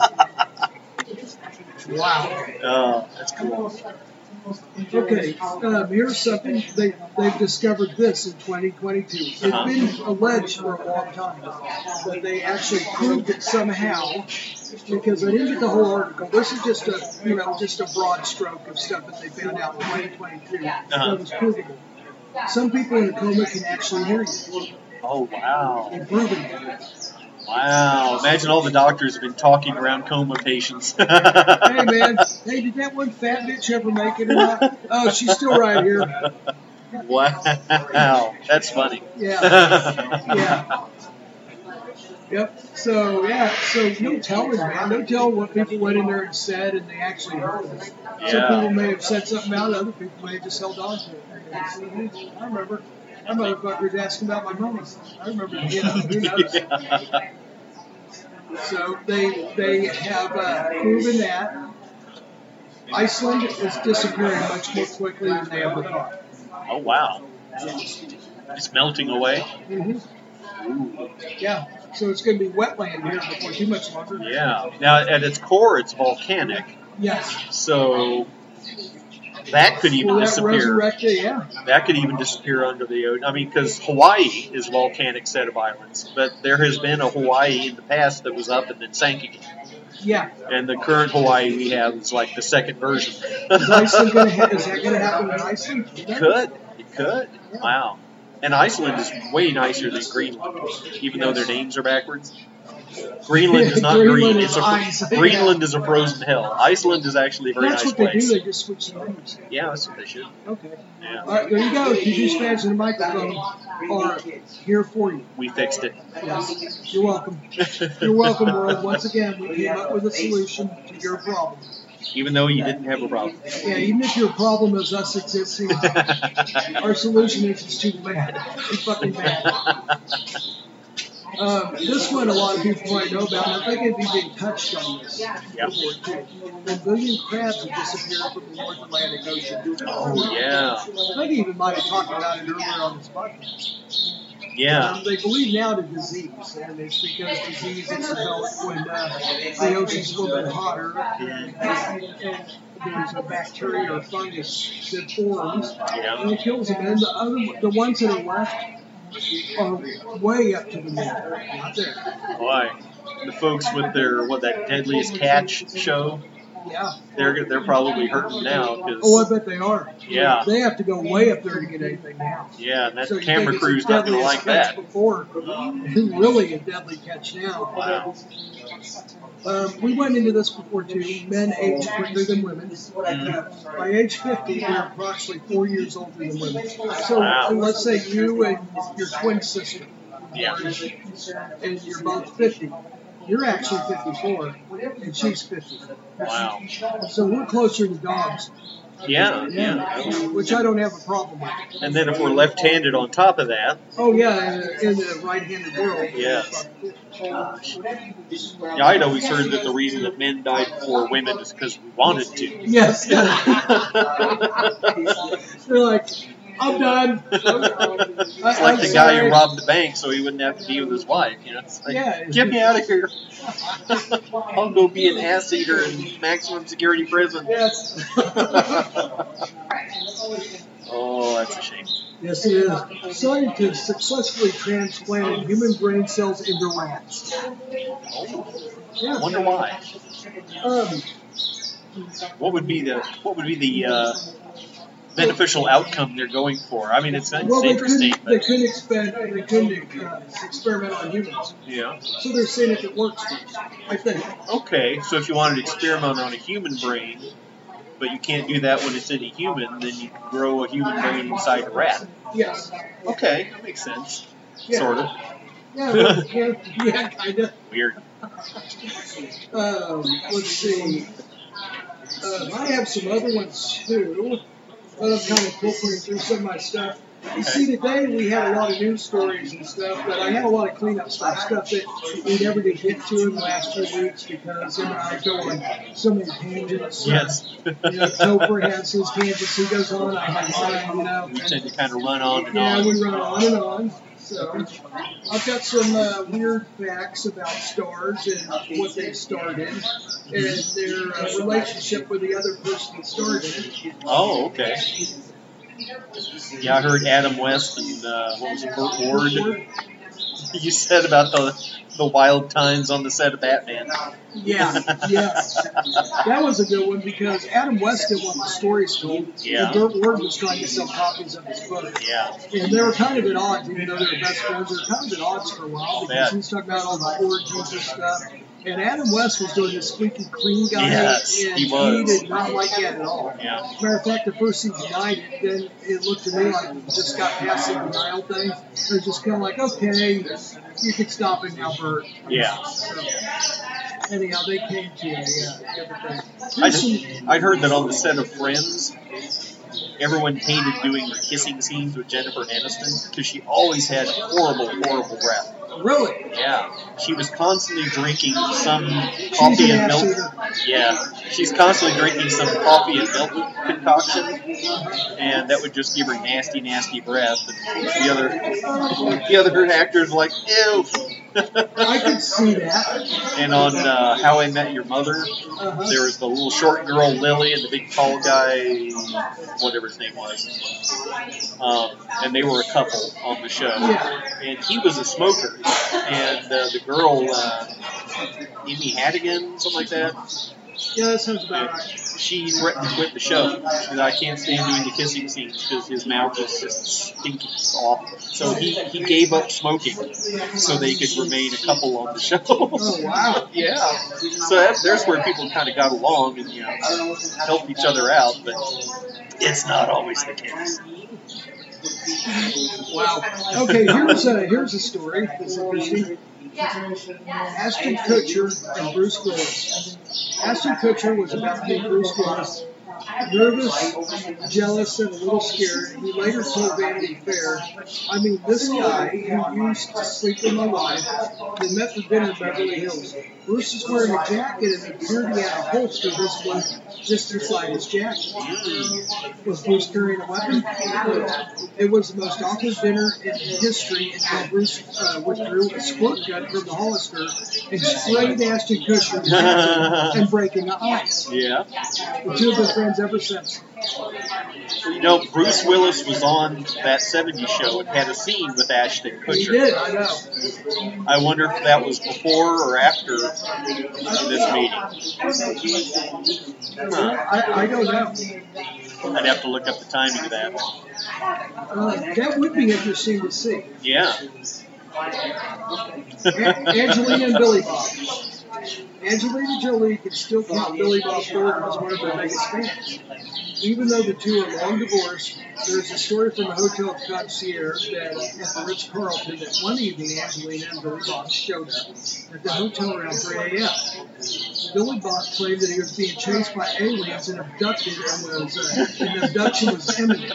[SPEAKER 4] Wow.
[SPEAKER 3] Oh, that's cool.
[SPEAKER 4] Okay, um, here's something they they've discovered this in 2022. It's
[SPEAKER 3] Uh-huh.
[SPEAKER 4] been alleged for a long time, but they actually proved it somehow. Because I didn't get the whole article. This is just a you know just a broad stroke of stuff that they found out in 2022
[SPEAKER 3] Uh-huh.
[SPEAKER 4] that was provable. Some people in a coma can actually hear you.
[SPEAKER 3] Oh, wow.
[SPEAKER 4] It.
[SPEAKER 3] Wow. Imagine all the doctors have been talking around coma patients. [laughs]
[SPEAKER 4] Hey man, hey, did that one fat bitch ever make it or not? Oh, she's still right here.
[SPEAKER 3] Wow. That's funny.
[SPEAKER 4] Yeah. [laughs] Yeah. Yep. So yeah. So no telling, man. No telling what people went in there and said, and they actually heard it. Some people may have said something out. Other people may have just held on to it. I remember. That motherfucker was asking about my money. I remember. You know, who knows?
[SPEAKER 3] Yeah. [laughs]
[SPEAKER 4] So they they have uh, proven that Iceland is disappearing much more quickly than they ever thought.
[SPEAKER 3] Oh, wow. It's melting away.
[SPEAKER 4] Mm-hmm. Yeah. So it's going to be wetland here before too much longer.
[SPEAKER 3] Yeah. Now, at its core, it's volcanic.
[SPEAKER 4] Yes.
[SPEAKER 3] So that could even
[SPEAKER 4] Will that
[SPEAKER 3] disappear.
[SPEAKER 4] Yeah.
[SPEAKER 3] That could even disappear under the ocean. I mean, because Hawaii is a volcanic set of islands, but there has been a Hawaii in the past that was up and then sank again.
[SPEAKER 4] Yeah.
[SPEAKER 3] And the current Hawaii we have is like the second version.
[SPEAKER 4] Is Iceland going to ha- is that going to happen in Iceland?
[SPEAKER 3] It could. It could. Wow. And Iceland is way nicer than Greenland, even though their names are backwards. Greenland is not
[SPEAKER 4] Greenland
[SPEAKER 3] green.
[SPEAKER 4] is
[SPEAKER 3] It's a,
[SPEAKER 4] ice.
[SPEAKER 3] Greenland is a frozen hell. Iceland is actually a very
[SPEAKER 4] That's
[SPEAKER 3] nice
[SPEAKER 4] what they
[SPEAKER 3] place.
[SPEAKER 4] do. They just switch the names.
[SPEAKER 3] Yeah, that's what they should.
[SPEAKER 4] Okay.
[SPEAKER 3] Yeah.
[SPEAKER 4] All right. There you go. Two douchebags and the microphone are here for you.
[SPEAKER 3] We fixed it.
[SPEAKER 4] Yes. You're welcome. You're welcome, world. Once again, we came up with a solution to your problem.
[SPEAKER 3] Even though you didn't have a problem.
[SPEAKER 4] Yeah, even if your problem is us existing, [laughs] our solution is it's too bad. Too fucking bad. [laughs] Um, this one a lot of people might know about. and I think it'd been touched on this
[SPEAKER 3] Yep.
[SPEAKER 4] before too. The billion crabs have disappeared from the North Atlantic Ocean.
[SPEAKER 3] Oh yeah,
[SPEAKER 4] I think he even might have talked about it earlier on this podcast.
[SPEAKER 3] Yeah.
[SPEAKER 4] Um, they believe now to disease, and it's because disease is developed when uh, the ocean's a little bit hotter, and, and there's a bacteria or fungus that forms,
[SPEAKER 3] Yeah.
[SPEAKER 4] and it kills them. And the other, the ones that are left are way up to the middle, not there.
[SPEAKER 3] Why? The folks with their what that deadliest catch show,
[SPEAKER 4] Yeah.
[SPEAKER 3] they're they're probably hurting now because
[SPEAKER 4] Oh, I bet they are.
[SPEAKER 3] Yeah.
[SPEAKER 4] They have to go way up there to get anything now.
[SPEAKER 3] yeah, and that
[SPEAKER 4] So
[SPEAKER 3] camera crew's not gonna like that.
[SPEAKER 4] Before, really a deadly catch now.
[SPEAKER 3] Wow.
[SPEAKER 4] Um, we went into this before too. Men age quicker than women. By age 50, we're approximately four years older than women. So
[SPEAKER 3] Wow.
[SPEAKER 4] let's say you and your twin sister,
[SPEAKER 3] Yeah.
[SPEAKER 4] and you're both 50. You're actually 54, and she's 50.
[SPEAKER 3] Wow.
[SPEAKER 4] So we're closer to dogs.
[SPEAKER 3] Yeah, yeah.
[SPEAKER 4] Which I don't have a problem with.
[SPEAKER 3] And then if we're left-handed on top of that,
[SPEAKER 4] Oh yeah, in the, right-handed world.
[SPEAKER 3] Yes. Gosh. yeah, I'd always heard that the reason that men died before women is because we wanted to.
[SPEAKER 4] Yes. [laughs] [laughs] They're like, I'm done. [laughs]
[SPEAKER 3] It's like the guy who robbed the bank so he wouldn't have to be with his wife. You know, it's like,
[SPEAKER 4] Yeah.
[SPEAKER 3] get me out of here. [laughs] I'll go be an ass eater in maximum security prison.
[SPEAKER 4] Yes. [laughs]
[SPEAKER 3] Oh, that's a shame.
[SPEAKER 4] yes, it is. Scientists successfully transplanted human brain cells into rats.
[SPEAKER 3] I wonder why.
[SPEAKER 4] Um,
[SPEAKER 3] What would be the what would be the uh, beneficial outcome they're going for? I mean, it's, it's
[SPEAKER 4] well, they
[SPEAKER 3] interesting,
[SPEAKER 4] couldn't, they couldn't, expend, they couldn't uh, experiment on humans.
[SPEAKER 3] yeah.
[SPEAKER 4] So they're saying if it works first. I think.
[SPEAKER 3] Okay, so if you wanted to experiment on a human brain, but you can't do that when it's in a human, then you grow a human brain inside a rat.
[SPEAKER 4] Yes.
[SPEAKER 3] Okay, that makes sense.
[SPEAKER 4] Yeah.
[SPEAKER 3] Sort of.
[SPEAKER 4] Yeah, well, [laughs] yeah, yeah kind of.
[SPEAKER 3] Weird.
[SPEAKER 4] Um, let's see. Uh, I have some other ones too, but I'm kind of filtering through some of my stuff. You see, today we had a lot of news stories and stuff, but I had a lot of cleanup stuff, stuff that we never did get to in the last few weeks because him and I go on so many tangents.
[SPEAKER 3] Yes.
[SPEAKER 4] You know, Topher has his tangents he goes on, I have mine, you know.
[SPEAKER 3] we tend to kind of run on and
[SPEAKER 4] Yeah,
[SPEAKER 3] on.
[SPEAKER 4] Yeah, we run on and on. So, I've got some uh, weird facts about stars and what they start in, and their uh, relationship with the other person that it.
[SPEAKER 3] Oh, okay. Yeah, I heard Adam West and uh, what was it, Burt Ward. [laughs] You said about the the wild times on the set of Batman.
[SPEAKER 4] Yeah, yeah. That was a good one because Adam West didn't want the stories told,
[SPEAKER 3] Yeah.
[SPEAKER 4] and Burt Ward was trying to sell copies of his book.
[SPEAKER 3] Yeah.
[SPEAKER 4] And they were kind of at odds, even though they were best friends. They were kind of at odds for a while because
[SPEAKER 3] Yeah.
[SPEAKER 4] he was talking about all the orgies and stuff. And Adam West was doing this squeaky clean guy,
[SPEAKER 3] Yes,
[SPEAKER 4] and
[SPEAKER 3] he was.
[SPEAKER 4] did not like that at all.
[SPEAKER 3] Yeah.
[SPEAKER 4] Matter of fact, the first he denied it, then it looked to me like he just got past the denial thing. They're just kind of like, okay, you can stop it now, Bert.
[SPEAKER 3] Yeah.
[SPEAKER 4] So, anyhow, they came to a uh.
[SPEAKER 3] I just, I'd heard that on the set of Friends, everyone hated doing the kissing scenes with Jennifer Aniston because she always had horrible, horrible breath.
[SPEAKER 4] Really?
[SPEAKER 3] Yeah, she was constantly drinking some coffee
[SPEAKER 4] an
[SPEAKER 3] and milk.
[SPEAKER 4] eater.
[SPEAKER 3] Yeah, she's constantly drinking some coffee and milk concoction, and that would just give her nasty, nasty breath. And the other, the other actors were like, ew.
[SPEAKER 4] I could see that.
[SPEAKER 3] and on uh, How I Met Your Mother,
[SPEAKER 4] Uh-huh.
[SPEAKER 3] there was the little short girl Lily and the big tall guy, whatever his name was. Um, and they were a couple on the show.
[SPEAKER 4] Yeah.
[SPEAKER 3] And he was a smoker. And uh, the girl, uh, Amy Hadigan, something like that,
[SPEAKER 4] Yeah, that sounds about right.
[SPEAKER 3] she threatened to quit the show. She said, I can't stand doing the kissing scenes because his mouth is just stinky. Awful. So he, he gave up smoking so they could remain a couple on the show.
[SPEAKER 4] Oh, wow. [laughs]
[SPEAKER 3] Yeah. So that, there's where people kind of got along and, you know, helped each other out, but it's not always the case.
[SPEAKER 4] Wow. Okay, here's a here's a story that's interesting. Ashton Kutcher and Bruce Willis. Ashton Kutcher was about to meet Bruce Willis, nervous, jealous, and a little scared. He later told Vanity Fair, I mean, this guy who used to sleep in my life, we met for dinner in Beverly Hills. Bruce is wearing a jacket and appeared to have a holster visible just inside his jacket. Was Bruce carrying a weapon? It was the most awkward dinner in history until Bruce uh, withdrew a squirt gun from the holster and sprayed Ashton Kutcher [laughs] and breaking the ice.
[SPEAKER 3] Yeah.
[SPEAKER 4] The two been friends ever since.
[SPEAKER 3] You know, Bruce Willis was on that 70s show and had a scene with Ashton
[SPEAKER 4] He
[SPEAKER 3] Kutcher.
[SPEAKER 4] did, I know.
[SPEAKER 3] I wonder if that was before or after this meeting. Huh.
[SPEAKER 4] I, I don't know.
[SPEAKER 3] I'd have to look up the timing of that.
[SPEAKER 4] Uh, that would be interesting to see.
[SPEAKER 3] Yeah.
[SPEAKER 4] A- Angelina and Billy Bob. Angelina Jolie can still count Billy Bob Thornton as one of her biggest fans. Even though the two are long divorced, there's a story from the hotel concierge that at the Ritz Carlton that one evening Angelina and Billy Bob showed up at the hotel around 3 a.m. Billy Bob claimed that he was being chased by aliens and abducted and was uh, an abduction was imminent.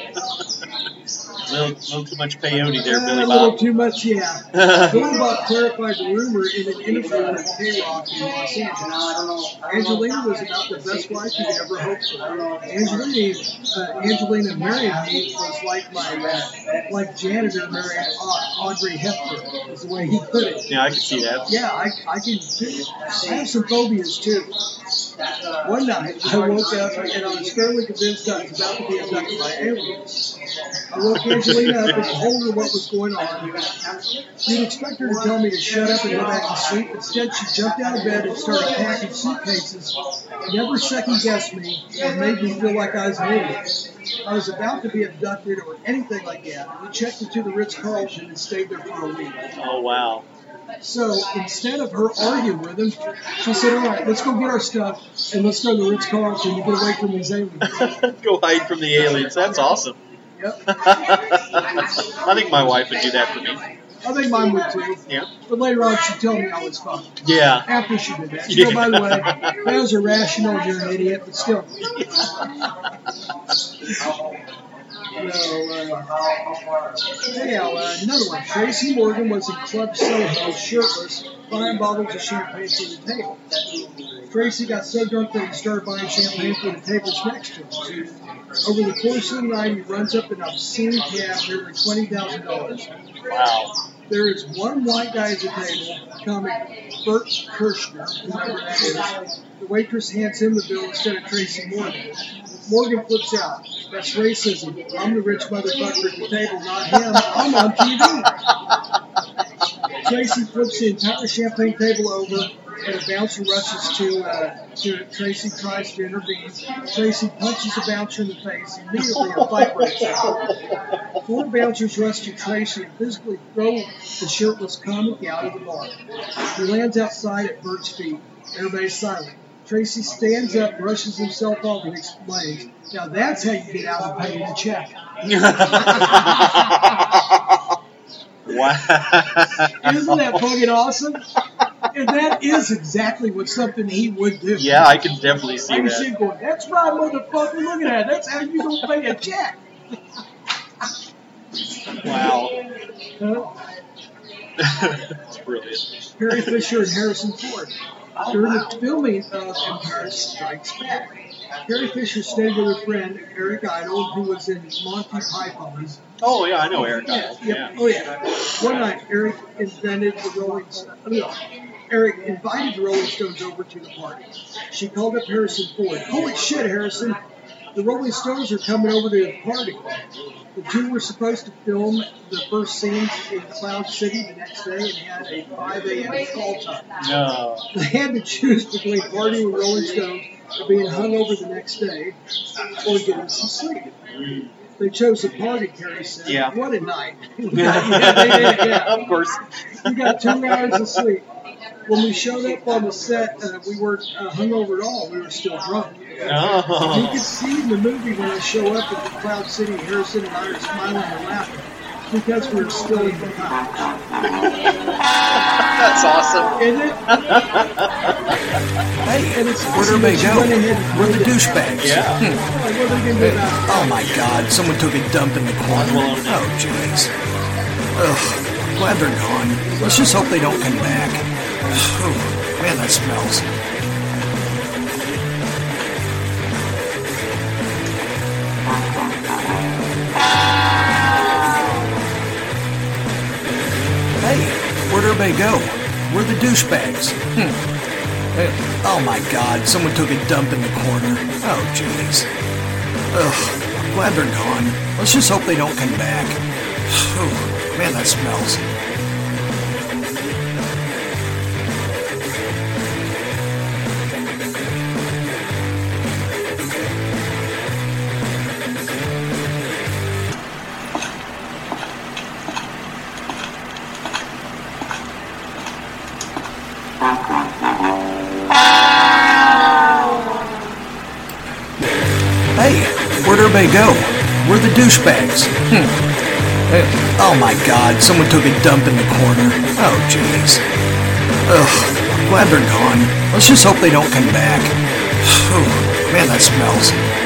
[SPEAKER 3] A little, little too much peyote there, Billy
[SPEAKER 4] a little too much, yeah. [laughs] Billy Bob clarified the rumor in an interview with K-Rock in Los Angeles. Angelina was about the best wife you could ever hope for. Angelina, uh, Angelina marrying me was like my, uh, like janitor marrying Au- Audrey Hepburn, is the way he put it.
[SPEAKER 3] Yeah, I can see that.
[SPEAKER 4] Yeah, I, I can. I have some phobias too. One night, I woke up and I was fairly convinced I was about to be abducted by aliens. I woke Angelina up and told her what was going on. You'd expect her to tell me to shut up and go back to sleep. Instead, she jumped out of bed and started packing suitcases. Never second guessed me and made me feel like I was an idiot. I was about to be abducted or anything like that. We checked into the Ritz Carlton and stayed there for a week.
[SPEAKER 3] Oh, wow.
[SPEAKER 4] So instead of her arguing with him, she said, All right, let's go get our stuff and let's go to the Ritz Carlton and get away from these aliens. [laughs]
[SPEAKER 3] Go hide from the aliens. That's awesome.
[SPEAKER 4] Yep. [laughs]
[SPEAKER 3] I think my wife would do that for me.
[SPEAKER 4] I think mine would too.
[SPEAKER 3] Yeah.
[SPEAKER 4] But later on, she'd tell me I was fine.
[SPEAKER 3] Yeah.
[SPEAKER 4] After she did that. So, by the way, that was irrational. You're an idiot, but still. [laughs] No, uh, anyhow, uh, another one. Tracy Morgan was in Club Soho, shirtless, buying bottles of champagne for the table. Tracy got so drunk that he started buying champagne for the tables next to him. Over the course of the night, he runs up an obscene tab nearly twenty thousand dollars.
[SPEAKER 3] Wow.
[SPEAKER 4] There is one white guy at the table, comic Bert Kreischer, whoever that is. The waitress hands him the bill instead of Tracy Morgan. Morgan flips out. That's racism. I'm the rich motherfucker at the table, not him. I'm on TV. Tracy flips the entire champagne table over, and a bouncer rushes to, uh, to. Tracy tries to intervene. Tracy punches the bouncer in the face. Immediately, a fight breaks out. Four bouncers rush to Tracy and physically throw the shirtless comic out of the bar. He lands outside at Bert's feet. Everybody's silent. Tracy stands up, brushes himself off, and explains, Now that's how you get out of paying the check. [laughs]
[SPEAKER 3] wow.
[SPEAKER 4] Isn't that fucking awesome? And that is exactly what something he would do.
[SPEAKER 3] Yeah, I can definitely see
[SPEAKER 4] I can see
[SPEAKER 3] that.
[SPEAKER 4] him going, That's right, motherfucker. Look at that. That's how you don't pay a check.
[SPEAKER 3] Wow.
[SPEAKER 4] Huh? [laughs]
[SPEAKER 3] That's brilliant.
[SPEAKER 4] Carrie Fisher and Harrison Ford. During the filming of Empire Strikes Back, Carrie Fisher stayed with a friend, Eric Idle, who was in Monty Python's.
[SPEAKER 3] Oh, yeah, I know Eric Idle.
[SPEAKER 4] yeah,
[SPEAKER 3] Yeah.
[SPEAKER 4] oh yeah. One night, Eric invented the Rolling Stones. Eric invited the Rolling Stones over to the party. She called up Harrison Ford. Holy shit, Harrison! The Rolling Stones are coming over to the party. The two were supposed to film the first scenes in Cloud City the next day and had a 5 a.m. call time.
[SPEAKER 3] No.
[SPEAKER 4] They had to choose between partying with Rolling Stones or being hung over the next day or getting some sleep. They chose the party, Carrie said.
[SPEAKER 3] Yeah.
[SPEAKER 4] What a night. [laughs] [laughs] yeah, they did, yeah.
[SPEAKER 3] Of course.
[SPEAKER 4] We got two hours of sleep. When we showed up on the set, uh, we weren't uh, hungover at all. We were still drunk. You
[SPEAKER 3] Oh.
[SPEAKER 4] can see in the movie when I show up at the Cloud City, Harrison and I are smiling and laughing because we're still in the couch.
[SPEAKER 3] That's awesome.
[SPEAKER 4] Isn't it?
[SPEAKER 1] Hey,
[SPEAKER 2] Hey,
[SPEAKER 4] And it's
[SPEAKER 2] where'd
[SPEAKER 4] awesome
[SPEAKER 2] everybody
[SPEAKER 4] that you
[SPEAKER 2] go?
[SPEAKER 4] went ahead and
[SPEAKER 2] Where the douchebags?
[SPEAKER 3] Yeah.
[SPEAKER 2] Hmm.
[SPEAKER 4] Like, what are they gonna do now?
[SPEAKER 2] Oh my god, someone took a dump in the corner.
[SPEAKER 3] No.
[SPEAKER 2] Oh jeez. Ugh, glad they're gone. Let's just hope they don't come back. Man, that smells. Hey, where'd everybody go? Where the douchebags? Hmm. Oh my god, someone took a dump in the corner. Oh jeez. Ugh, glad they're gone. Let's just hope they don't come back. Whew, man, that smells. Go? Where the douchebags? Hmm. Oh my god, someone took a dump in the corner. Oh jeez. Ugh, glad they're gone. Let's just hope they don't come back. [sighs] Whew, man, that smells.